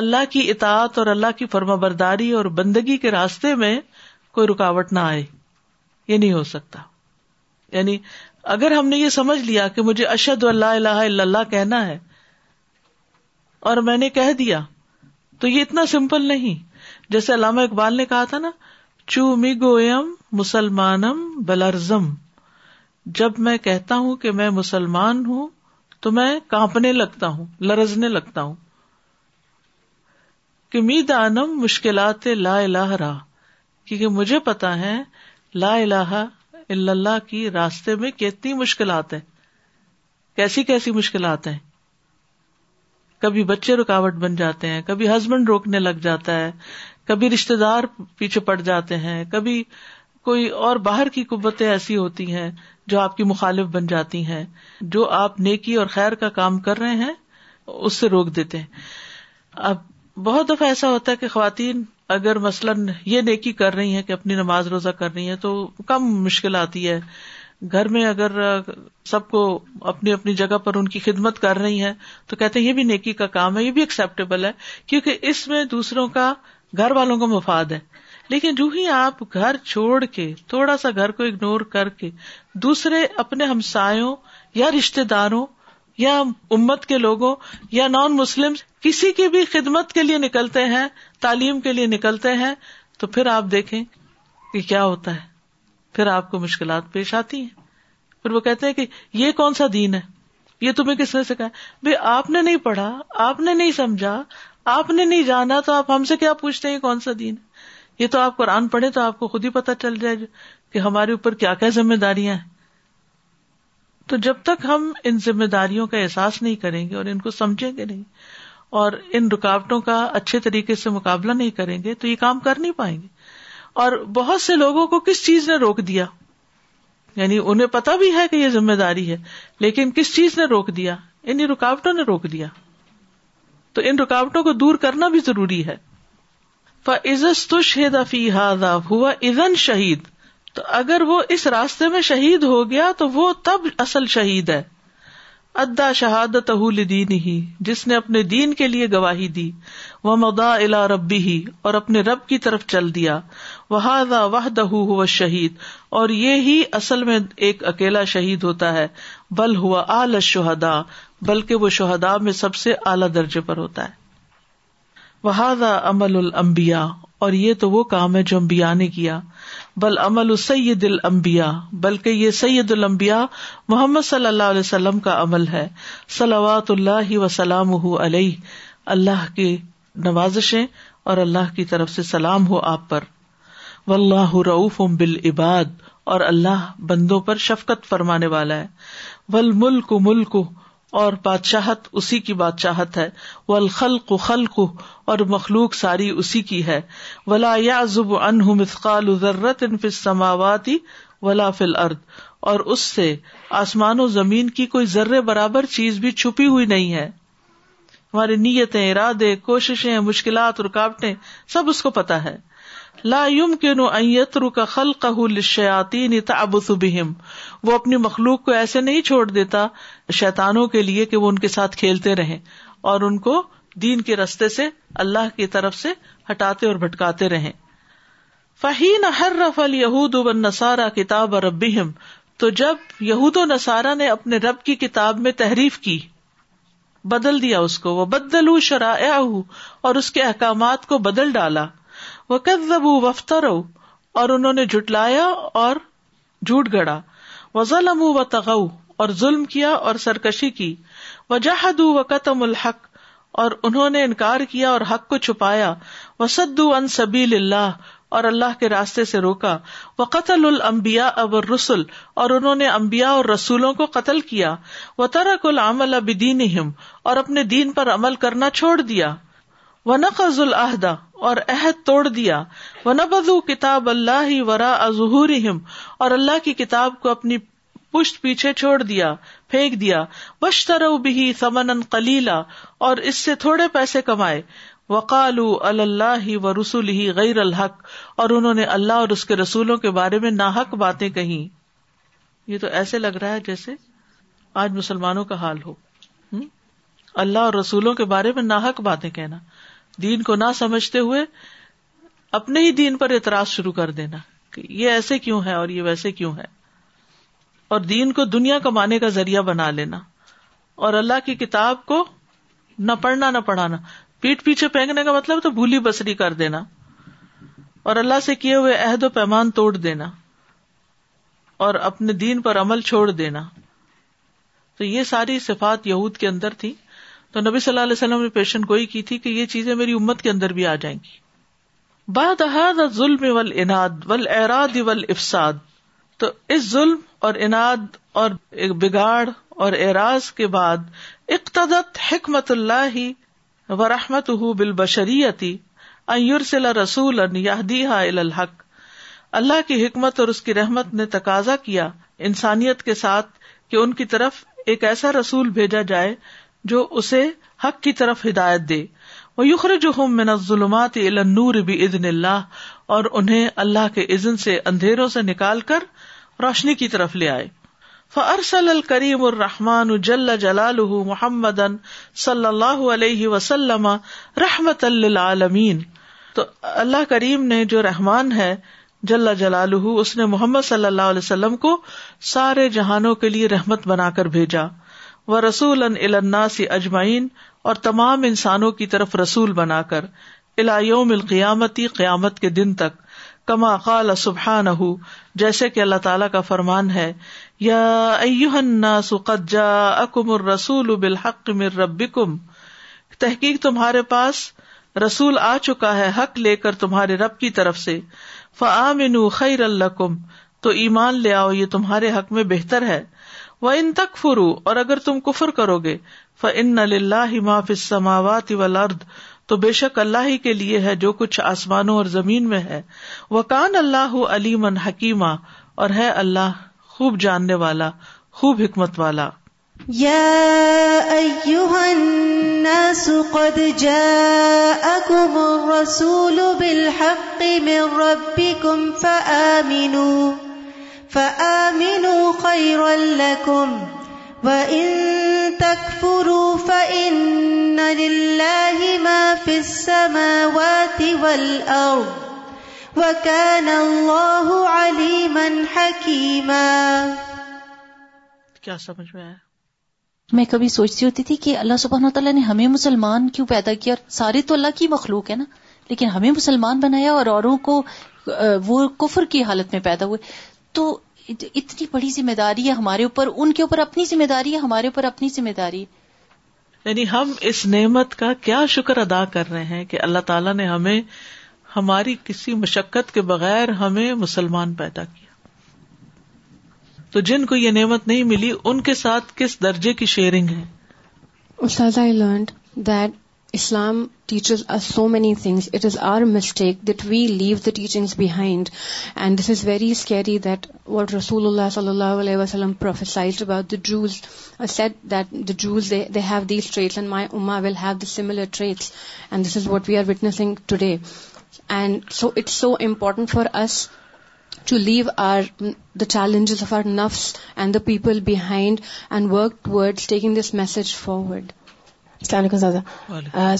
اللہ کی اطاعت اور اللہ کی فرما برداری اور بندگی کے راستے میں کوئی رکاوٹ نہ آئے یہ نہیں ہو سکتا یعنی اگر ہم نے یہ سمجھ لیا کہ مجھے اشد اللہ الہ الا اللہ کہنا ہے اور میں نے کہہ دیا تو یہ اتنا سمپل نہیں جیسے علامہ اقبال نے کہا تھا نا چو می گوئم مسلمانم بلرزم جب میں کہتا ہوں کہ میں مسلمان ہوں تو میں کانپنے لگتا ہوں لرزنے لگتا ہوں کہ می دانم مشکلات لا الہ راہ کیونکہ مجھے پتا ہے لا الہ الا اللہ کی راستے میں کتنی مشکلات ہیں کیسی کیسی مشکلات ہیں کبھی بچے رکاوٹ بن جاتے ہیں کبھی ہسبینڈ روکنے لگ جاتا ہے کبھی رشتے دار پیچھے پڑ جاتے ہیں کبھی کوئی اور باہر کی قوتیں ایسی ہوتی ہیں جو آپ کی مخالف بن جاتی ہیں جو آپ نیکی اور خیر کا کام کر رہے ہیں اس سے روک دیتے ہیں اب بہت دفعہ ایسا ہوتا ہے کہ خواتین اگر مثلاً یہ نیکی کر رہی ہیں کہ اپنی نماز روزہ کر رہی ہیں تو کم مشکل آتی ہے گھر میں اگر سب کو اپنی اپنی جگہ پر ان کی خدمت کر رہی ہیں تو کہتے ہیں یہ بھی نیکی کا کام ہے یہ بھی ایکسپٹیبل ہے کیونکہ اس میں دوسروں کا گھر والوں کا مفاد ہے لیکن جو ہی آپ گھر چھوڑ کے تھوڑا سا گھر کو اگنور کر کے دوسرے اپنے ہمسایوں یا رشتے داروں یا امت کے لوگوں یا نان مسلم کسی کی بھی خدمت کے لیے نکلتے ہیں تعلیم کے لیے نکلتے ہیں تو پھر آپ دیکھیں کہ کیا ہوتا ہے پھر آپ کو مشکلات پیش آتی ہیں پھر وہ کہتے ہیں کہ یہ کون سا دین ہے یہ تمہیں کس نے سکھایا بھائی آپ نے نہیں پڑھا آپ نے نہیں سمجھا آپ نے نہیں جانا تو آپ ہم سے کیا پوچھتے ہیں کون سا دین ہے یہ تو آپ قرآن پڑھے تو آپ کو خود ہی پتا چل جائے کہ ہمارے اوپر کیا کیا ذمہ داریاں ہیں تو جب تک ہم ان ذمہ داریوں کا احساس نہیں کریں گے اور ان کو سمجھیں گے نہیں اور ان رکاوٹوں کا اچھے طریقے سے مقابلہ نہیں کریں گے تو یہ کام کر نہیں پائیں گے اور بہت سے لوگوں کو کس چیز نے روک دیا یعنی انہیں پتا بھی ہے کہ یہ ذمہ داری ہے لیکن کس چیز نے روک دیا انہیں رکاوٹوں نے روک دیا تو ان رکاوٹوں کو دور کرنا بھی ضروری ہے تشہدا فی ہاد ہوا ازن شہید تو اگر وہ اس راستے میں شہید ہو گیا تو وہ تب اصل شہید ہے ادا شہادت دین ہی جس نے اپنے دین کے لیے گواہی دی وہ مدا الا ربی ہی اور اپنے رب کی طرف چل دیا وہ وہ دہ ہوا شہید اور یہ ہی اصل میں ایک اکیلا شہید ہوتا ہے بل ہوا آل شہدا بلکہ وہ شہدا میں سب سے اعلی درجے پر ہوتا ہے وہاد امل المبیا اور یہ تو وہ کام ہے جو امبیا نے کیا بل امل سید المبیا بلکہ یہ سید المبیا محمد صلی اللہ علیہ وسلم کا عمل ہے صلوات اللہ و سلام علیہ اللہ کے نوازشیں اور اللہ کی طرف سے سلام ہو آپ پر ولہف ام بال اباد اور اللہ بندوں پر شفقت فرمانے والا ہے ول ملک ملک اور بادشاہت اسی کی بادشاہت ہے ولخل کو اور مخلوق ساری اسی کی ہے ولا یا زب انت ان فل سماواتی ولا فل ارد اور اس سے آسمان و زمین کی کوئی ذر برابر چیز بھی چھپی ہوئی نہیں ہے ہماری نیتیں ارادے کوششیں مشکلات رکاوٹیں سب اس کو پتا ہے لا یوم کے نو اترو کا خلقیاتی بهم وہ اپنی مخلوق کو ایسے نہیں چھوڑ دیتا شیتانوں کے لیے کہ وہ ان کے ساتھ کھیلتے رہے اور ان کو دین کے رستے سے اللہ کی طرف سے ہٹاتے اور بھٹکاتے رہے فہین ہر رفل یحود بن نسارا کتاب اور تو جب یہود و نسارا نے اپنے رب کی کتاب میں تحریف کی بدل دیا اس کو وہ بدلو شرائع اور اس کے احکامات کو بدل ڈالا وکذبوا وفترو اور انہوں نے اور جھوٹ گڑا وظلموا ام و تغ اور ظلم کیا اور سرکشی کی الحق اور انہوں نے انکار کیا اور حق کو چھپایا سبیل اللہ اور اللہ کے راستے سے روکا وہ قتل المبیا اب رسول اور انہوں نے امبیا اور رسولوں کو قتل کیا وہ ترک العمل اب اور اپنے دین پر عمل کرنا چھوڑ دیا وہ نقض العہدہ اور عہد توڑ دیا و نبز کتاب اللہ ہی ورا وراظہ اور اللہ کی کتاب کو اپنی پشت پیچھے چھوڑ دیا پھینک دیا بشترو بھی سمن کلیلا اور اس سے تھوڑے پیسے کمائے اللہ ہی و رسول ہی غیر الحق اور انہوں نے اللہ اور اس کے رسولوں کے بارے میں ناحق باتیں کہیں یہ تو ایسے لگ رہا ہے جیسے آج مسلمانوں کا حال ہو اللہ اور رسولوں کے بارے میں ناحق باتیں کہنا دین کو نہ سمجھتے ہوئے اپنے ہی دین پر اعتراض شروع کر دینا کہ یہ ایسے کیوں ہے اور یہ ویسے کیوں ہے اور دین کو دنیا کمانے کا ذریعہ بنا لینا اور اللہ کی کتاب کو نہ پڑھنا نہ پڑھانا پیٹ پیچھے پھینکنے کا مطلب تو بھولی بسری کر دینا اور اللہ سے کیے ہوئے عہد و پیمان توڑ دینا اور اپنے دین پر عمل چھوڑ دینا تو یہ ساری صفات یہود کے اندر تھی تو نبی صلی اللہ علیہ وسلم نے پیشن گوئی کی تھی کہ یہ چیزیں میری امت کے اندر بھی آ جائیں گی بعد ظلم ول ول ول اناد اراد افساد تو اس ظلم اور اناد اور اور بگاڑ اعراض کے بعد اقتدت حکمت اللہ و رحمت ہو بال بشریتی رسول اللہ کی حکمت اور اس کی رحمت نے تقاضا کیا انسانیت کے ساتھ کہ ان کی طرف ایک ایسا رسول بھیجا جائے جو اسے حق کی طرف ہدایت دے وہ یخر جو یخرجحم ظلمات نور بھی عدن اللہ اور انہیں اللہ کے عزن سے اندھیروں سے نکال کر روشنی کی طرف لے آئے ال کریم محمد صلی اللہ علیہ وسلم رحمت للعالمین تو اللہ کریم نے جو رحمان ہے جل جلال اس نے محمد صلی اللہ علیہ وسلم کو سارے جہانوں کے لیے رحمت بنا کر بھیجا و رسول سے اجمعین اور تمام انسانوں کی طرف رسول بنا کر علاومل القیامتی قیامت کے دن تک کما قال سبحا نہ جیسے کہ اللہ تعالیٰ کا فرمان ہے یا قدا اکمر رسول بلحک مر رب کم تحقیق تمہارے پاس رسول آ چکا ہے حق لے کر تمہارے رب کی طرف سے فعام خیر خیر کم تو ایمان لے آؤ یہ تمہارے حق میں بہتر ہے وہ ان تک فرو اور اگر تم کفر کرو گے اللہ معاف سماوات تو بے شک اللہ ہی کے لیے ہے جو کچھ آسمانوں اور زمین میں ہے وہ کان اللہ علیمن حکیم حکیمہ اور ہے اللہ خوب جاننے والا خوب حکمت والا بالحق فآمنوا خيرا لكم وإن تكفروا فإن لله ما في السماوات والأرض وكان الله عليما حكيما کیا سمجھ میں میں کبھی سوچتی ہوتی تھی کہ اللہ سبحانہ تعالیٰ نے ہمیں مسلمان کیوں پیدا کیا اور سارے تو اللہ کی مخلوق ہے نا لیکن ہمیں مسلمان بنایا اور اوروں کو وہ کفر کی حالت میں پیدا ہوئے تو اتنی بڑی ذمہ داری ہے ہمارے اوپر ان کے اوپر اپنی ذمہ داری ہے ہمارے اوپر اپنی ذمہ داری یعنی ہم اس نعمت کا کیا شکر ادا کر رہے ہیں کہ اللہ تعالیٰ نے ہمیں ہماری کسی مشقت کے بغیر ہمیں مسلمان پیدا کیا تو جن کو یہ نعمت نہیں ملی ان کے ساتھ کس درجے کی شیئرنگ ہے I that Islam teachers are so many things it is our mistake that we leave the teachings behind and this is very scary that what رسول اللہ صلی اللہ علیہ وسلم prophesies about the Jews said that the Jews they have these traits and my اما will have the similar traits and this is what we are witnessing too and so it's so important for us to leave our the challenges of our نفس and the people behind and work to taking this message forward you are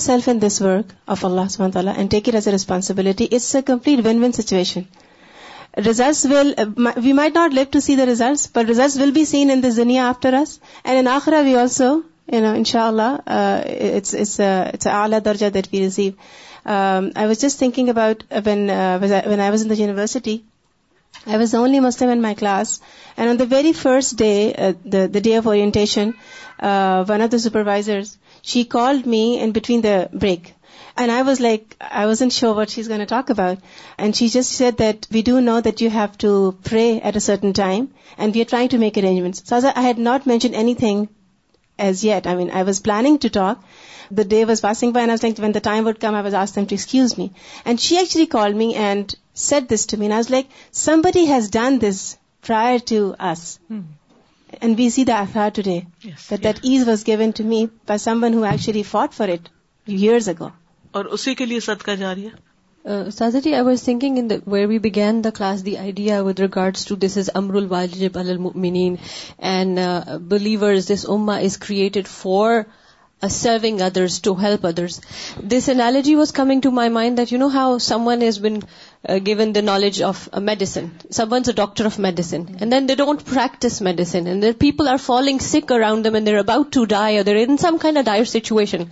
self in this work of Allah take responsibility we might not live to see the but results will be seen this دنیا after we was in the university I was the only Muslim in my class, and on the very first day, uh, the day of orientation, uh, one of the supervisors, she called me in between the break. And I was like, I wasn't sure what she's going to talk about. And she just said that we do know that you have to pray at a certain time, and we are trying to make arrangements. So I had not mentioned anything as yet. I mean, I was planning to talk. The day was passing by, and I was like, when the time would come, I was asked them to excuse me. And she actually called me and said this to man us. Like hmm. And has done this prior to Yes, that yeah. See the was today that is someone given to fought some it fought for اور اسی کے لیے صدقہ ہے uh, سازا ji I thinking in where we begin the class the idea with regards to this is امر المؤمنین and believer this اما is created for serving others to help others this analogy was coming to my mind that you know how someone is been given the knowledge of medicine someone's a doctor of medicine and then they don't practice medicine people are following sick around about situation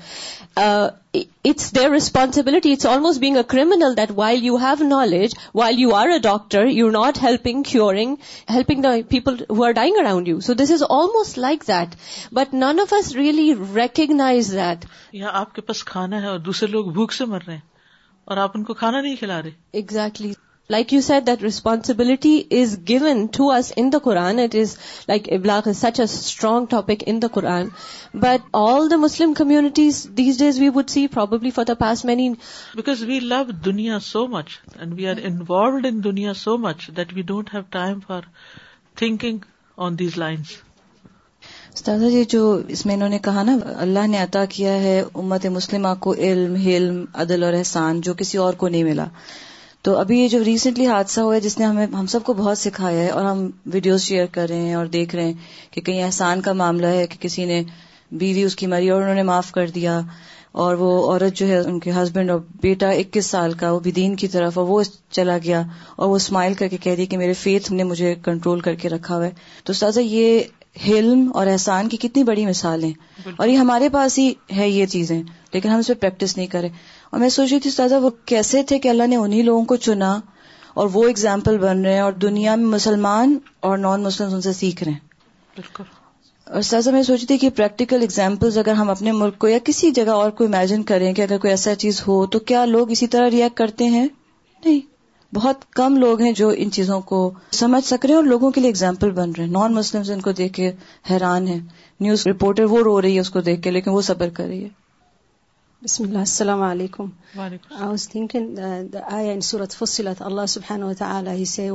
it's their responsibility it's almost a criminal while you have knowledge while you are a doctor you are not helping curing people who are dying around you so this is almost like that but none of us really recognise that یہاں آپ کے پاس کھانا ہے اور دوسرے لوگ بھوک سے مر رہے ہیں اور آپ ان کو کھانا نہیں کھلا رہے exactly like you said that responsibility is given to us in the Quran such a strong topic in the Quran but all the Muslim communities these days we would see probably for the past many because we love دنیا so much and we are involved in دنیا so much that we don't have time for thinking on these lines استاد جی جو اس میں انہوں نے کہا نا اللہ نے عطا کیا ہے امت مسلمہ کو علم عدل اور احسان جو کسی اور کو نہیں ملا تو ابھی یہ جو ریسنٹلی حادثہ ہوا ہے جس نے ہمیں ہم سب کو بہت سکھایا ہے اور ہم ویڈیوز شیئر کر رہے ہیں اور دیکھ رہے ہیں کہ کہیں احسان کا معاملہ ہے کہ کسی نے بیوی اس کی مری اور انہوں نے معاف کر دیا اور وہ عورت جو ہے ان کے ہسبینڈ اور بیٹا اکیس سال کا وہ بھی دین کی طرف اور وہ چلا گیا اور وہ اسمائل کر کے کہہ دی کہ میرے فیتھ نے مجھے کنٹرول کر کے رکھا ہوا ہے تو سازا یہ حلم اور احسان کی کتنی بڑی مثالیں اور یہ ہمارے پاس ہی ہے یہ چیزیں لیکن ہم اس پہ پریکٹس نہیں کرے اور میں سوچ رہی تھی استاذہ وہ کیسے تھے کہ اللہ نے انہیں لوگوں کو چنا اور وہ اگزامپل بن رہے ہیں اور دنیا میں مسلمان اور نان مسلم ان سے سیکھ رہے ہیں اور سہذا میں سوچی تھی کہ پریکٹیکل اگزامپلز اگر ہم اپنے ملک کو یا کسی جگہ اور کو امیجن کریں کہ اگر کوئی ایسا چیز ہو تو کیا لوگ اسی طرح ریئیکٹ کرتے ہیں نہیں بہت کم لوگ ہیں جو ان چیزوں کو سمجھ سک رہے ہیں اور لوگوں کے لیے اگزامپل بن رہے ہیں نان مسلم ان کو دیکھ کے حیران ہیں نیوز رپورٹر وہ رو رہی ہے اس کو دیکھ کے لیکن وہ صبر کر رہی ہے بسم السلام uh, the the in Allah he he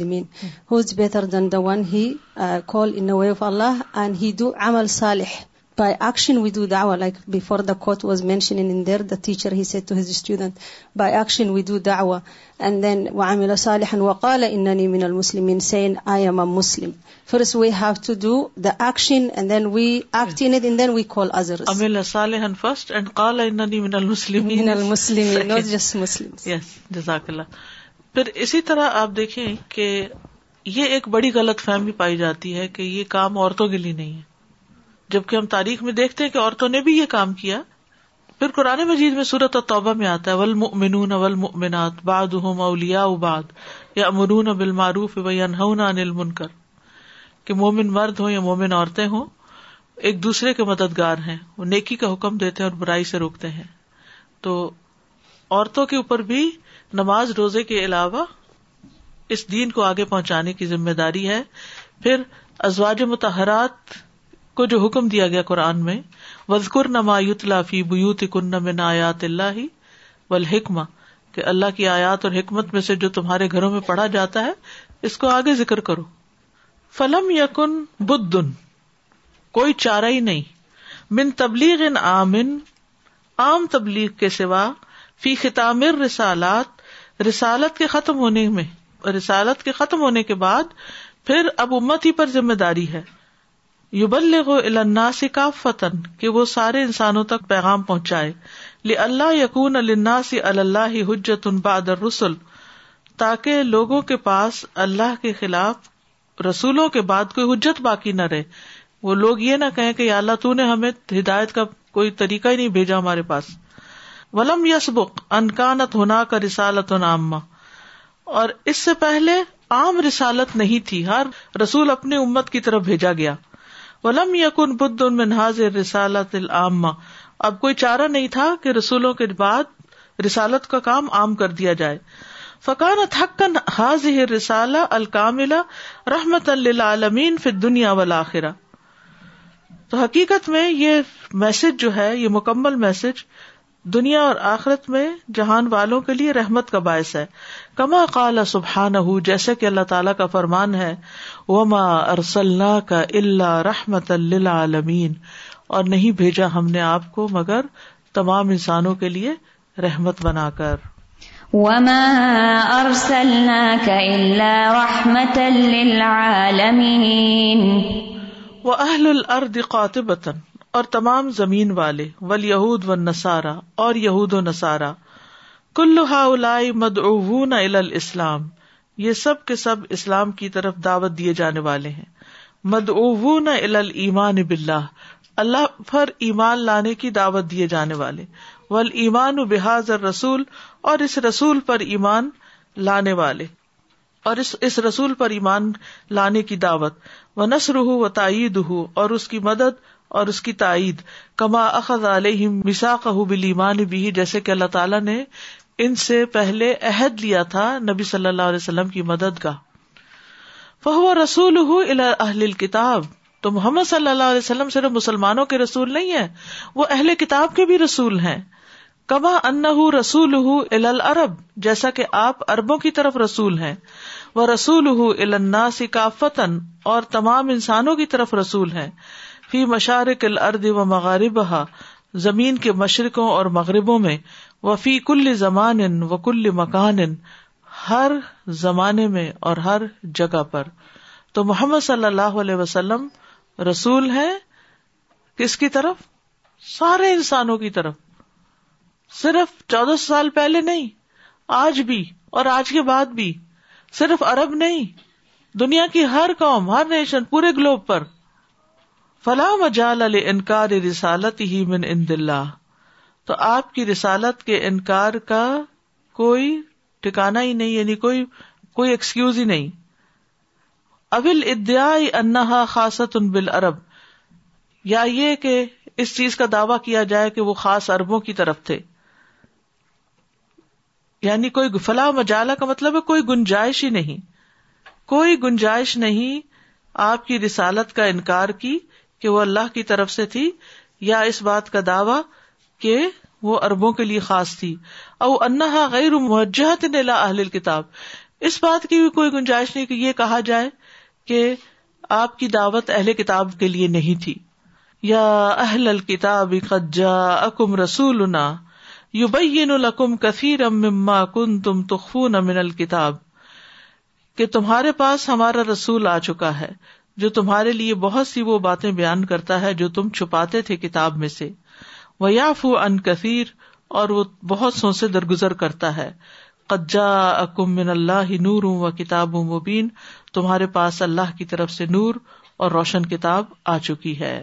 hmm. better than one uh, way of and do عمل صالح پھر اسی طرح آپ دیکھیں کہ یہ ایک بڑی غلط فہمی پائی جاتی ہے کہ یہ کام عورتوں کے لیے نہیں ہے جبکہ ہم تاریخ میں دیکھتے ہیں کہ عورتوں نے بھی یہ کام کیا پھر قرآن مجید میں صورت اور توبہ میں آتا ہے باد اولیا اباد یا مومن مرد ہوں یا مومن عورتیں ہوں ایک دوسرے کے مددگار ہیں وہ نیکی کا حکم دیتے اور برائی سے روکتے ہیں تو عورتوں کے اوپر بھی نماز روزے کے علاوہ اس دین کو آگے پہنچانے کی ذمہ داری ہے پھر ازواج متحرات کو جو حکم دیا گیا قرآن میں وزقر نما وزکلا فی کن من آیات اللہ کہ اللہ کی آیات اور حکمت میں سے جو تمہارے گھروں میں پڑھا جاتا ہے اس کو آگے ذکر کرو فلم یقن بدن کوئی چارہ ہی نہیں من تبلیغ تبلیغ ان عام کے سوا فی خطام رسالات رسالت کے ختم ہونے میں رسالت کے ختم ہونے کے بعد پھر اب امت ہی پر ذمہ داری ہے یو بلغ ال کا فتن کہ وہ سارے انسانوں تک پیغام پہنچائے اللہ یقون الناسی اللہ حجت ان بادر رسول تاکہ لوگوں کے پاس اللہ کے خلاف رسولوں کے بعد کوئی حجت باقی نہ رہے وہ لوگ یہ نہ کہیں کہ اللہ نے ہمیں ہدایت کا کوئی طریقہ ہی نہیں بھیجا ہمارے پاس ولم یس بک انکانت کا رسالت عامہ اور اس سے پہلے عام رسالت نہیں تھی ہر رسول اپنی امت کی طرف بھیجا گیا ولم رسالت العامہ اب کوئی چارہ نہیں تھا کہ رسولوں کے بعد رسالت کا کام عام کر دیا جائے رسالہ الکاملہ رحمت اللہ فی دنیا والا تو حقیقت میں یہ میسج جو ہے یہ مکمل میسج دنیا اور آخرت میں جہان والوں کے لیے رحمت کا باعث ہے کما کالا سبحان ہُو جیسے کہ اللہ تعالیٰ کا فرمان ہے وما کا اللہ رحمت اللہ عالمین اور نہیں بھیجا ہم نے آپ کو مگر تمام انسانوں کے لیے رحمت بنا کر ارسلناك الا اللہ للعالمين واهل الارض وطن اور تمام زمین والے یہود و نصارا اور یہود و نصارا کلحا الا مد الاسلام یہ سب کے سب اسلام کی طرف دعوت دیے جانے والے ہیں مد او نہ باللہ اللہ پر ایمان لانے کی دعوت دیے جانے والے ول ایمان و بحاظ رسول اور اس رسول پر ایمان لانے والے اور اس اس رسول پر ایمان لانے کی دعوت و نثر ہو و تعید ہو اور اس کی مدد اور اس کی تائید کما اخذ علیہ مساق بالایمان بھی جیسے کہ اللہ تعالیٰ نے ان سے پہلے عہد لیا تھا نبی صلی اللہ علیہ وسلم کی مدد کا رسول کتاب تو محمد صلی اللہ علیہ وسلم صرف مسلمانوں کے رسول نہیں ہے وہ اہل کتاب کے بھی رسول ہیں کما ان رسول الا العرب جیسا کہ آپ اربوں کی طرف رسول ہیں وہ رسول الناس کافتن اور تمام انسانوں کی طرف رسول ہیں فی مشارق الارض و مغرب ہا زمین کے مشرقوں اور مغربوں میں وہ فی کل زمان و کل مکان ہر زمانے میں اور ہر جگہ پر تو محمد صلی اللہ علیہ وسلم رسول ہے کس کی طرف سارے انسانوں کی طرف صرف چودہ سال پہلے نہیں آج بھی اور آج کے بعد بھی صرف ارب نہیں دنیا کی ہر قوم ہر نیشن پورے گلوب پر فلاح مجال انکار رسالت ہی من ان دلہ تو آپ کی رسالت کے انکار کا کوئی ٹھکانا ہی نہیں یعنی کوئی کوئی ایکسکیوز ہی نہیں ابل انہا خاص ارب یا یہ کہ اس چیز کا دعوی کیا جائے کہ وہ خاص اربوں کی طرف تھے یعنی کوئی فلاح مجالہ کا مطلب ہے کوئی گنجائش ہی نہیں کوئی گنجائش نہیں آپ کی رسالت کا انکار کی کہ وہ اللہ کی طرف سے تھی یا اس بات کا دعوی کہ وہ اربوں کے لیے خاص تھی او غیر اہل کتاب اس بات کی بھی کوئی گنجائش نہیں کہ یہ کہا جائے کہ آپ کی دعوت اہل کتاب کے لیے نہیں تھی یا اہل الکتاب اکم رسول یو یبین لکم کثیرا مما کن تم من الکتاب کہ تمہارے پاس ہمارا رسول آ چکا ہے جو تمہارے لیے بہت سی وہ باتیں بیان کرتا ہے جو تم چھپاتے تھے کتاب میں سے وہ یاف ان کثیر اور وہ بہت سو سے درگزر کرتا ہے قجا اکم من اللہ نور کتاب مبین تمہارے پاس اللہ کی طرف سے نور اور روشن کتاب آ چکی ہے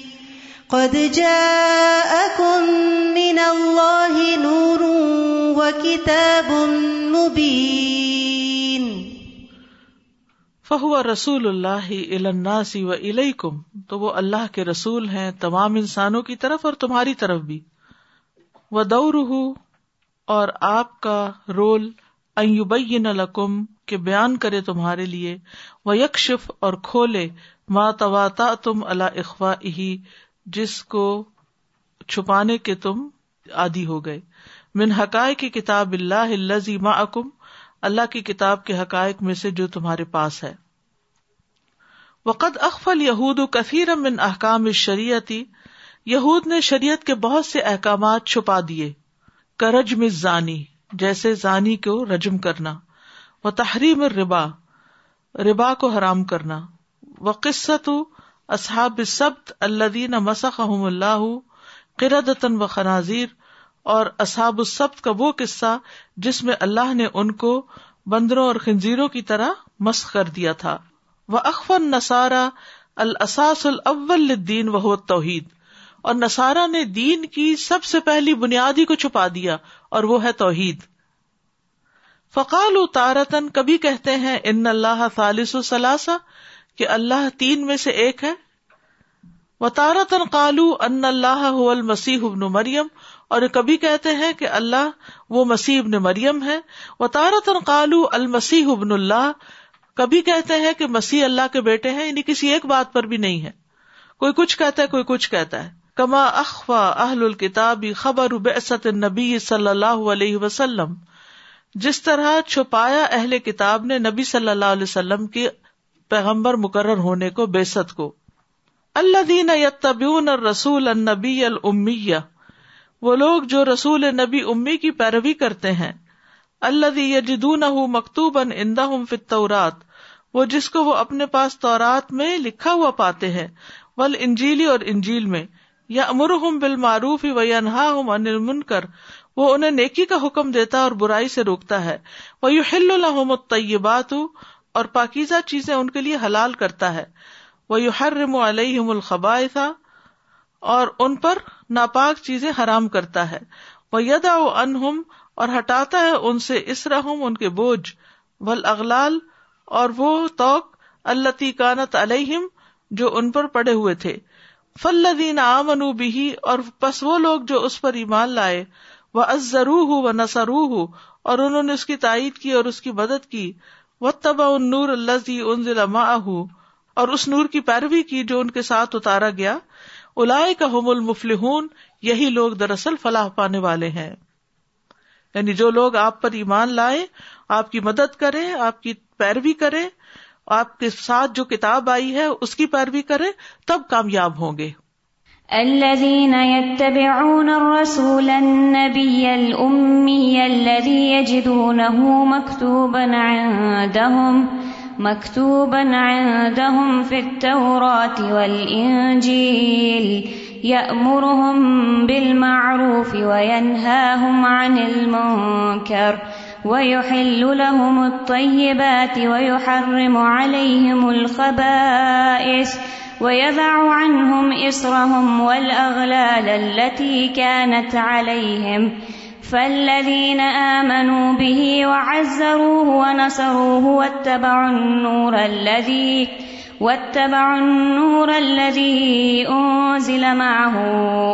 قد جاءكم من الله نور وكتاب مبين فهو رسول الله الى الناس واليكم تو وہ اللہ کے رسول ہیں تمام انسانوں کی طرف اور تمہاری طرف بھی ودوره اور آپ کا رول ان يبين لكم کہ بیان کرے تمہارے لیے ویکشف اور کھولے ما تواتا تم اللہ اخوا جس کو چھپانے کے تم عادی ہو گئے من حقائق کی کتاب اللہ اللہ اکم اللہ کی کتاب کے حقائق میں سے جو تمہارے پاس ہے وقت و کثیر احکام شریعتی یہود نے شریعت کے بہت سے احکامات چھپا دیے کرج میں زانی جیسے زانی کو رجم کرنا و تحریم ربا ربا کو حرام کرنا و قصت اصحاب سبت اللہ مسخ اللہ قردن و خنازیر اور اصحاب السبت کا وہ قصہ جس میں اللہ نے ان کو بندروں اور خنزیروں کی طرح مسخ کر دیا تھا وہ اخف نسارا الساس الاول دین و توحید اور نسارا نے دین کی سب سے پہلی بنیادی کو چھپا دیا اور وہ ہے توحید فقال و تارتن کبھی کہتے ہیں ان اللہ ثالث و ثلاثہ کہ اللہ تین میں سے ایک ہے و تارتن کالو اللہ المسیح ابن مریم اور کبھی کہتے ہیں کہ اللہ وہ مسیح ابن مریم ہے کالو ابن اللہ کبھی کہتے ہیں کہ مسیح اللہ کے بیٹے ہیں یعنی کسی ایک بات پر بھی نہیں ہے کوئی کچھ کہتا ہے کوئی کچھ کہتا ہے کما اخوا اہل الکتابی خبر نبی صلی اللہ علیہ وسلم جس طرح چھپایا اہل کتاب نے نبی صلی اللہ علیہ وسلم کی پیغمبر مقرر ہونے کو بےسط کو اللہ دین یتبیون رسول النبی وہ لوگ جو رسول نبی امی کی پیروی کرتے ہیں اللہ مکتوب ان وہ جس کو وہ اپنے پاس تو لکھا ہوا پاتے ہیں ول انجیلی اور انجیل میں یا امر ہوں ان کر وہ انہیں نیکی کا حکم دیتا اور برائی سے روکتا ہے وہ یو بات ہوں اور پاکیزہ چیزیں ان کے لیے حلال کرتا ہے وہ یو ہر رم علیہ الخبا تھا اور ان پر ناپاک چیزیں حرام کرتا ہے وہ یدا وہ ان ہٹاتا ہے ان سے ہوں ان کے بوجھ و اغلال اور وہ توق اللہ کانت علیہم جو ان پر پڑے ہوئے تھے فلدین عامن بھی اور بس وہ لوگ جو اس پر ایمان لائے وہ از ہوں وہ نسرو ہوں اور انہوں نے اس کی تائید کی اور اس کی مدد کی و تبا نور الزی ضلع اور اس نور کی پیروی کی جو ان کے ساتھ اتارا گیا الاائے کا حمل مفل یہی لوگ دراصل فلاح پانے والے ہیں یعنی جو لوگ آپ پر ایمان لائے آپ کی مدد کرے آپ کی پیروی کرے آپ کے ساتھ جو کتاب آئی ہے اس کی پیروی کرے تب کامیاب ہوں گے الذين يتبعون الرسول النبي الأمي الذي يجدونه مكتوبا عندهم مكتوبا عندهم في التوراة والإنجيل يأمرهم بالمعروف وينهاهم عن المنكر ويحل لهم الطيبات ويحرم عليهم الخبائث ويضع عنهم إصرهم والأغلال التي كانت عليهم فالذين آمنوا به وعزروه ونصروه واتبعوا النور الذي واتبعوا النور الذي أنزل معه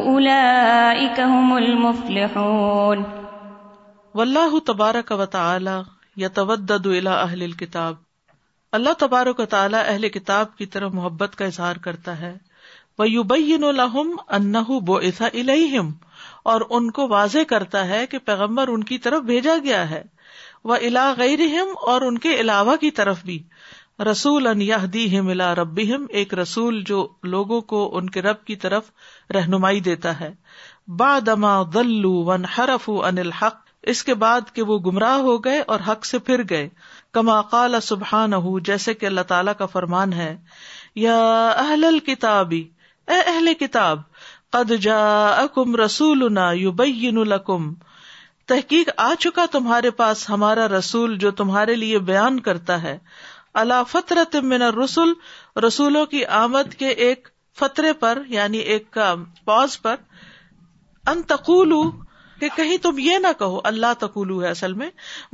أولئك هم المفلحون والله تبارك وتعالى يتودد إلى أهل الكتاب اللہ تبارک و تعالیٰ اہل کتاب کی طرف محبت کا اظہار کرتا ہے ان کو واضح کرتا ہے کہ پیغمبر ان کی طرف بھیجا گیا ہے وہ الا غیرہم اور ان کے علاوہ کی طرف بھی رسول ان یاہدیم الا ربیم ایک رسول جو لوگوں کو ان کے رب کی طرف رہنمائی دیتا ہے بادما دلو ون حرف ان الحق اس کے بعد کہ وہ گمراہ ہو گئے اور حق سے پھر گئے کما قال سبحان جیسے کہ اللہ تعالیٰ کا فرمان ہے یا اہل اہل کتابی اے کتاب قد تحقیق آ چکا تمہارے پاس ہمارا رسول جو تمہارے لیے بیان کرتا ہے اللہ فطرت من رسول رسولوں کی آمد کے ایک فطرے پر یعنی ایک پوز پر انتقول کہ کہیں تم یہ نہ کہو اللہ تکولو ہے اصل میں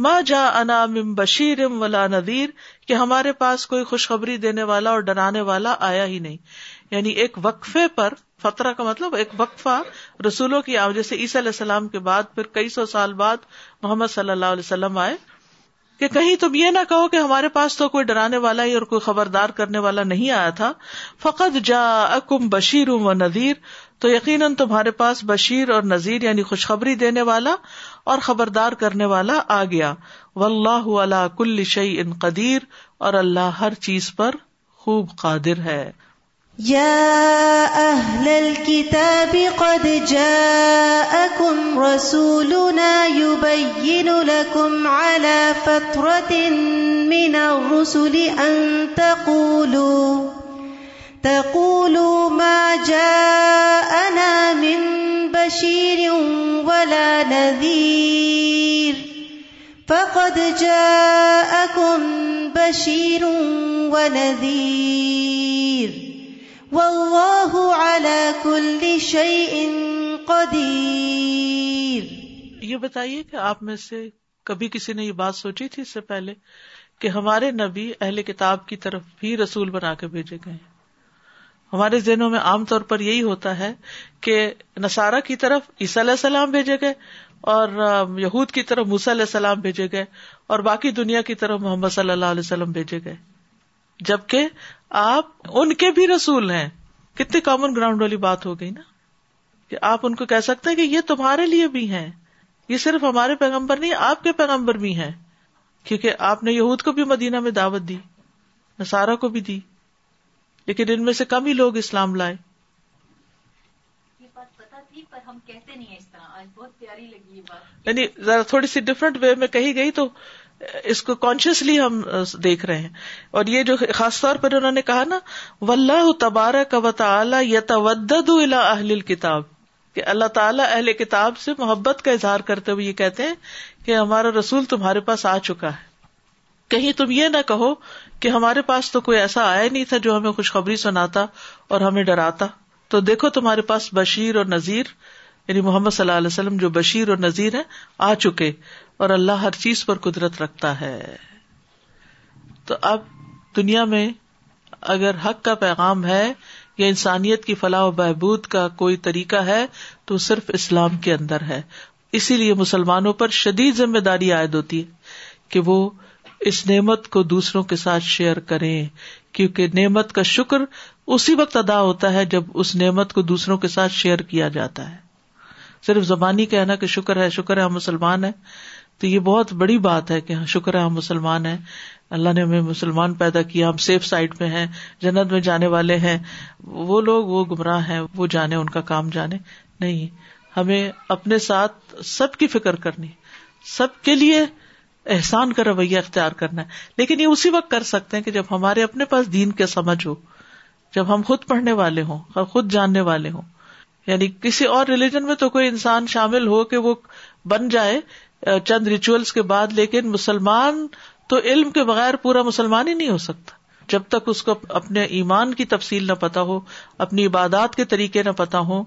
ما جا انا من بشیر ام ولا نذیر کہ ہمارے پاس کوئی خوشخبری دینے والا اور ڈرانے والا آیا ہی نہیں یعنی ایک وقفے پر فترہ کا مطلب ایک وقفہ رسولوں کی جیسے عیسی علیہ السلام کے بعد پھر کئی سو سال بعد محمد صلی اللہ علیہ وسلم آئے کہ کہیں تم یہ نہ کہو کہ ہمارے پاس تو کوئی ڈرانے والا ہی اور کوئی خبردار کرنے والا نہیں آیا تھا فقط جا اکم بشیر و نذیر تو یقیناً تمہارے پاس بشیر اور نذیر یعنی خوشخبری دینے والا اور خبردار کرنے والا آ گیا و اللہ کل شعی ان قدیر اور اللہ ہر چیز پر خوب قادر ہے یا الرسل رسول تقولوا تقولوا ما جاءنا من بشير ولا نذير فقد جاءكم بشير ونذير والله على كل شيء قدير یہ بتائیے کہ آپ میں سے کبھی کسی نے یہ بات سوچی تھی اس سے پہلے کہ ہمارے نبی اہل کتاب کی طرف بھی رسول بنا کے بھیجے گئے ہیں ہمارے ذہنوں میں عام طور پر یہی ہوتا ہے کہ نسارا کی طرف عیسیٰ علیہ السلام بھیجے گئے اور یہود کی طرف موس علیہ السلام بھیجے گئے اور باقی دنیا کی طرف محمد صلی اللہ علیہ وسلم بھیجے گئے جبکہ آپ ان کے بھی رسول ہیں کتنی کامن گراؤنڈ والی بات ہو گئی نا کہ آپ ان کو کہہ سکتے ہیں کہ یہ تمہارے لیے بھی ہیں یہ صرف ہمارے پیغمبر نہیں آپ کے پیغمبر بھی ہیں کیونکہ آپ نے یہود کو بھی مدینہ میں دعوت دی نسارا کو بھی دی لیکن ان میں سے کم ہی لوگ اسلام لائے کہتے نہیں بہت پیاری لگی یعنی ذرا تھوڑی سی ڈفرینٹ وے میں کہی گئی تو اس کو کانشیسلی ہم دیکھ رہے ہیں اور یہ جو خاص طور پر انہوں نے کہا نا ولہ تبارہ یا الا اہل کتاب کہ اللہ تعالیٰ اہل کتاب سے محبت کا اظہار کرتے ہوئے یہ کہتے ہیں کہ ہمارا رسول تمہارے پاس آ چکا ہے کہیں تم یہ نہ کہو کہ ہمارے پاس تو کوئی ایسا آیا نہیں تھا جو ہمیں خوشخبری سناتا اور ہمیں ڈراتا تو دیکھو تمہارے پاس بشیر اور نذیر یعنی محمد صلی اللہ علیہ وسلم جو بشیر اور نذیر ہیں آ چکے اور اللہ ہر چیز پر قدرت رکھتا ہے تو اب دنیا میں اگر حق کا پیغام ہے یا انسانیت کی فلاح و بہبود کا کوئی طریقہ ہے تو صرف اسلام کے اندر ہے اسی لیے مسلمانوں پر شدید ذمہ داری عائد ہوتی ہے کہ وہ اس نعمت کو دوسروں کے ساتھ شیئر کریں کیونکہ نعمت کا شکر اسی وقت ادا ہوتا ہے جب اس نعمت کو دوسروں کے ساتھ شیئر کیا جاتا ہے صرف زبانی کہنا کہ شکر ہے شکر ہے ہم مسلمان ہیں تو یہ بہت بڑی بات ہے کہ ہاں، شکر ہے ہم مسلمان ہیں اللہ نے ہمیں مسلمان پیدا کیا ہم سیف سائڈ میں ہیں جنت میں جانے والے ہیں وہ لوگ وہ گمراہ ہیں وہ جانے ان کا کام جانے نہیں ہمیں اپنے ساتھ سب کی فکر کرنی سب کے لیے احسان کا رویہ اختیار کرنا ہے لیکن یہ اسی وقت کر سکتے ہیں کہ جب ہمارے اپنے پاس دین کے سمجھ ہو جب ہم خود پڑھنے والے ہوں اور خود جاننے والے ہوں یعنی کسی اور ریلیجن میں تو کوئی انسان شامل ہو کہ وہ بن جائے چند ریچولس کے بعد لیکن مسلمان تو علم کے بغیر پورا مسلمان ہی نہیں ہو سکتا جب تک اس کو اپنے ایمان کی تفصیل نہ پتا ہو اپنی عبادات کے طریقے نہ پتا ہو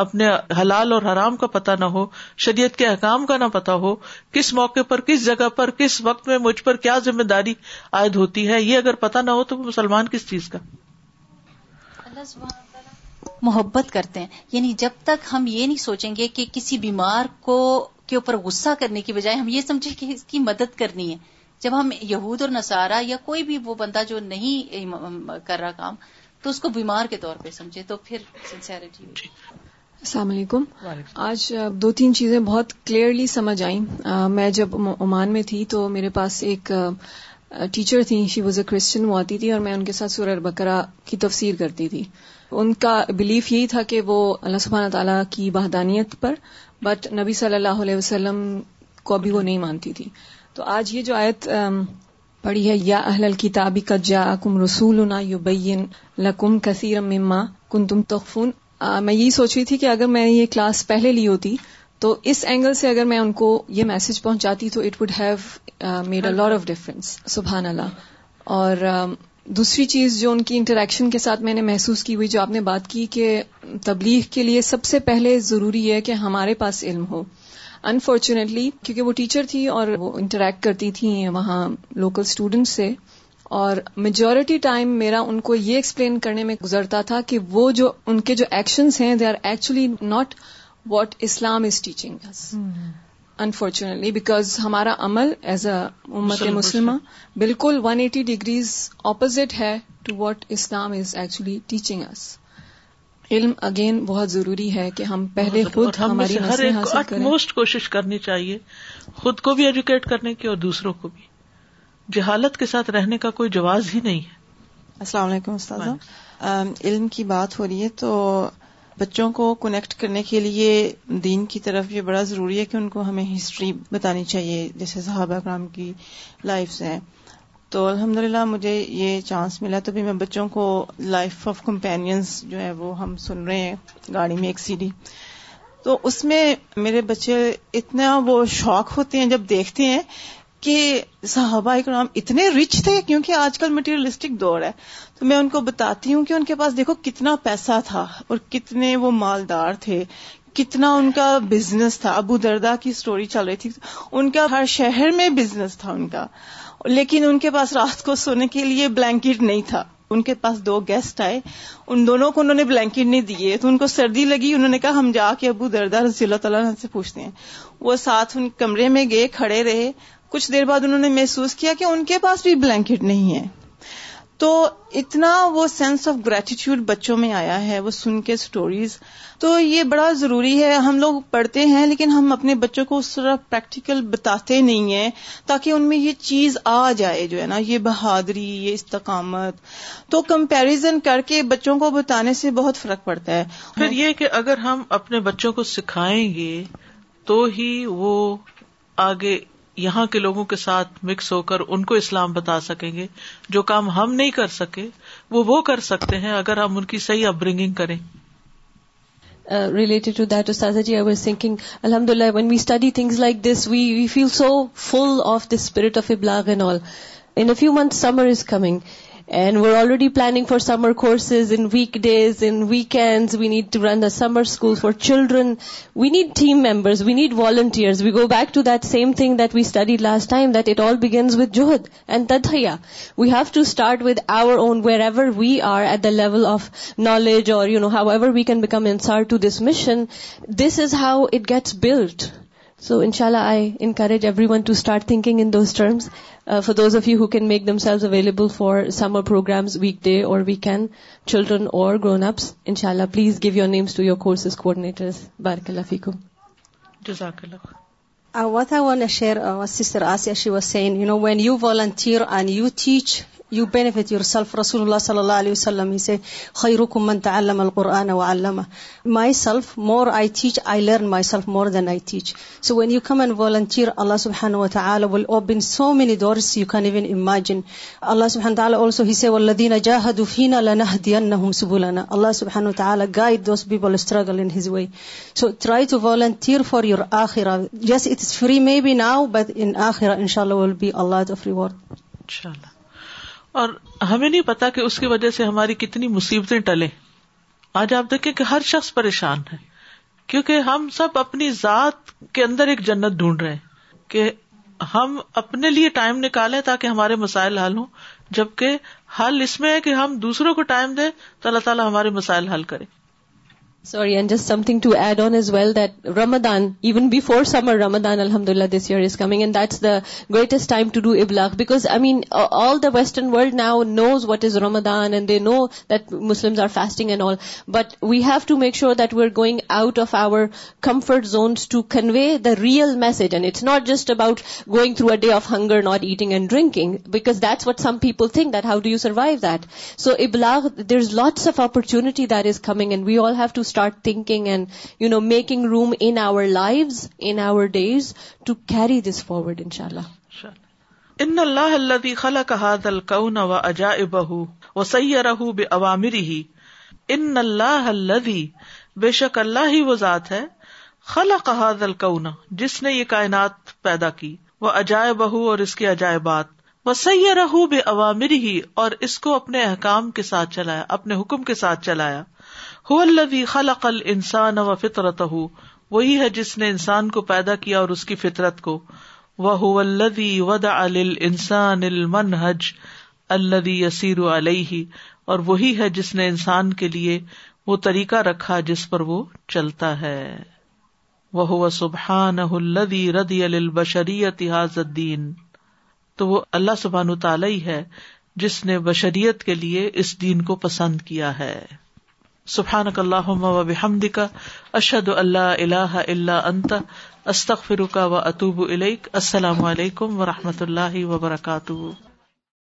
اپنے حلال اور حرام کا پتہ نہ ہو شریعت کے احکام کا نہ پتا ہو کس موقع پر کس جگہ پر کس وقت میں مجھ پر کیا ذمہ داری عائد ہوتی ہے یہ اگر پتہ نہ ہو تو مسلمان کس چیز کا محبت کرتے ہیں یعنی جب تک ہم یہ نہیں سوچیں گے کہ کسی بیمار کو کے اوپر غصہ کرنے کی بجائے ہم یہ سمجھیں کہ اس کی مدد کرنی ہے جب ہم یہود اور نصارہ یا کوئی بھی وہ بندہ جو نہیں کر رہا کام تو اس کو بیمار کے طور پہ سمجھے تو پھر السلام علیکم آج دو تین چیزیں بہت کلیئرلی سمجھ آئیں میں جب عمان میں تھی تو میرے پاس ایک ٹیچر تھیں شی وز کرسچن وہ آتی تھی اور میں ان کے ساتھ سورہ بکرا کی تفسیر کرتی تھی ان کا بلیف یہی تھا کہ وہ اللہ سبحان تعالیٰ کی بہدانیت پر بٹ نبی صلی اللہ علیہ وسلم کو بھی وہ نہیں مانتی تھی تو آج یہ جو آیت پڑھی ہے یا اہل الکتابی جا کم رسول لکم کثیر مما کن تم تخفون میں یہی سوچ رہی تھی کہ اگر میں یہ کلاس پہلے لی ہوتی تو اس اینگل سے اگر میں ان کو یہ میسج پہنچاتی تو it would have made a lot of difference سبحان اللہ اور دوسری چیز جو ان کی انٹریکشن کے ساتھ میں نے محسوس کی ہوئی جو آپ نے بات کی کہ تبلیغ کے لیے سب سے پہلے ضروری ہے کہ ہمارے پاس علم ہو انفارچونیٹلی کیونکہ وہ ٹیچر تھی اور وہ انٹریکٹ کرتی تھیں وہاں لوکل اسٹوڈنٹ سے اور میجورٹی ٹائم میرا ان کو یہ ایکسپلین کرنے میں گزرتا تھا کہ وہ جو ان کے جو ایکشنز ہیں they are actually not what Islam is teaching unfortunately because ہمارا عمل ایز اے مسلمہ بالکل ون ایٹی ڈگریز اپوزٹ ہے to what Islam is actually teaching اس علم اگین بہت ضروری ہے کہ ہم پہلے خود ہماری موسٹ کوشش کرنی چاہیے خود کو بھی ایجوکیٹ کرنے کی اور دوسروں کو بھی جہالت کے ساتھ رہنے کا کوئی جواز ہی نہیں ہے السلام علیکم استاد علم کی بات ہو رہی ہے تو بچوں کو کنیکٹ کرنے کے لیے دین کی طرف یہ بڑا ضروری ہے کہ ان کو ہمیں ہسٹری بتانی چاہیے جیسے صحابہ کرام کی لائف سے تو الحمد للہ مجھے یہ چانس ملا تو بھی میں بچوں کو لائف آف کمپینینس جو ہے وہ ہم سن رہے ہیں گاڑی میں ایک سی ڈی تو اس میں میرے بچے اتنا وہ شوق ہوتے ہیں جب دیکھتے ہیں کہ صحابہ اکرام اتنے رچ تھے کیونکہ آج کل مٹیریلسٹک دور ہے تو میں ان کو بتاتی ہوں کہ ان کے پاس دیکھو کتنا پیسہ تھا اور کتنے وہ مالدار تھے کتنا ان کا بزنس تھا ابو دردا کی سٹوری چل رہی تھی ان کا ہر شہر میں بزنس تھا ان کا لیکن ان کے پاس رات کو سونے کے لیے بلینکٹ نہیں تھا ان کے پاس دو گیسٹ آئے ان دونوں کو انہوں نے بلینکٹ نہیں دیے تو ان کو سردی لگی انہوں نے کہا ہم جا کے ابو دردا رضی اللہ تعالیٰ سے پوچھتے ہیں وہ ساتھ ان کمرے میں گئے کھڑے رہے کچھ دیر بعد انہوں نے محسوس کیا کہ ان کے پاس بھی بلینکٹ نہیں ہے تو اتنا وہ سینس آف گریٹیچیوڈ بچوں میں آیا ہے وہ سن کے سٹوریز تو یہ بڑا ضروری ہے ہم لوگ پڑھتے ہیں لیکن ہم اپنے بچوں کو اس طرح پریکٹیکل بتاتے نہیں ہیں تاکہ ان میں یہ چیز آ جائے جو ہے نا یہ بہادری یہ استقامت تو کمپیریزن کر کے بچوں کو بتانے سے بہت فرق پڑتا ہے پھر یہ کہ اگر ہم اپنے بچوں کو سکھائیں گے تو ہی وہ آگے یہاں کے لوگوں کے ساتھ مکس ہو کر ان کو اسلام بتا سکیں گے جو کام ہم نہیں کر سکے وہ وہ کر سکتے ہیں اگر ہم ان کی صحیح اپ برنگنگ کریں related to that I was thinking الحمد للہ when we study things like this we we feel so full of the spirit of a blog and all in few month summer is coming And we're already planning for summer courses in weekdays, in weekends. We need to run the summer school for children. We need team members. We need volunteers. We go back to that same thing that we studied last time, that it all begins with juhd and tadhiya. We have to start with our own, wherever we are at the level of knowledge or, however we can become ansar to this mission. This is how it gets built. So ان شاء اللہ I encourage everyone to start thinking in those terms for those of you who can make themselves available for summer programmes weekday اور we can children اور grown ups ان شاء اللہ please give your names to your courses coordinator بارک اللہ فیقو جزاک اللہ Uh, what I want to share, our uh, sister Asya, she was saying, you know, when you volunteer and you teach, you benefit yourself رسول اللہ صلی اللہ علیہ وسلم سے خیر من تعلم القرآن و علامہ myself more I teach I learn myself more then I teach so when you come and volunteer Allah سبحان و تعالی will open so many doors you can even imagine Allah سبحان تعالی اولسو ہی سے ولدین جاہد فینا لنہ دین سبولنا اللہ سبحان و تعالی guide those people struggle in his way so try to volunteer for your آخرا yes it is free maybe now but in آخرا ان شاء Allah will be Allah of reward ان شاء اللہ اور ہمیں نہیں پتا کہ اس کی وجہ سے ہماری کتنی مصیبتیں ٹلے آج آپ دیکھیں کہ ہر شخص پریشان ہے کیونکہ ہم سب اپنی ذات کے اندر ایک جنت ڈھونڈ رہے ہیں کہ ہم اپنے لیے ٹائم نکالیں تاکہ ہمارے مسائل حل ہوں جبکہ حل اس میں ہے کہ ہم دوسروں کو ٹائم دیں تو اللہ تعالیٰ ہمارے مسائل حل کریں Sorry, and just something to add on as well, that Ramadan, even before summer, Ramadan, alhamdulillah, this year is coming, and that's the greatest time to do Iblagh, because, I mean, all the Western world now knows what is Ramadan, and they know that Muslims are fasting and all, but we have to make sure that we're going out of our comfort zones to convey the real message, and it's not just about going through a day of hunger, not eating and drinking, because that's what some people think, that how do you survive that? So Iblagh, there's lots of opportunity that is coming, and we all have to thinking and you know making room our life to carry forward ان شاء اللہ ان اللہ اللہ خلا کہ و اجا بہ عوامری ہی ان اللہ اللہ بے شک اللہ ہی وہ ذات ہے خلا کہادنا جس نے یہ کائنات پیدا کی وہ اجائے بہو اور اس کی عجائبات بات وہ سیا عوامری ہی اور اس کو اپنے احکام کے ساتھ چلایا اپنے حکم کے ساتھ چلایا ہوبی خل عقل انسان و فطرت ہو وہی ہے جس نے انسان کو پیدا کیا اور اس کی فطرت کو الدی ود انسان المن حج الدی یسیر علیہ اور وہی ہے جس نے انسان کے لیے وہ طریقہ رکھا جس پر وہ چلتا ہے وہ سبحان الدی ردی البشری اتحاد دین تو وہ اللہ سبحان تعالی ہے جس نے بشریت کے لیے اس دین کو پسند کیا ہے سبحان اللہ و کا اشد اللہ اللہ اللہ انت استخ فروقہ و اطوب السلام علیکم و رحمۃ اللہ وبرکاتہ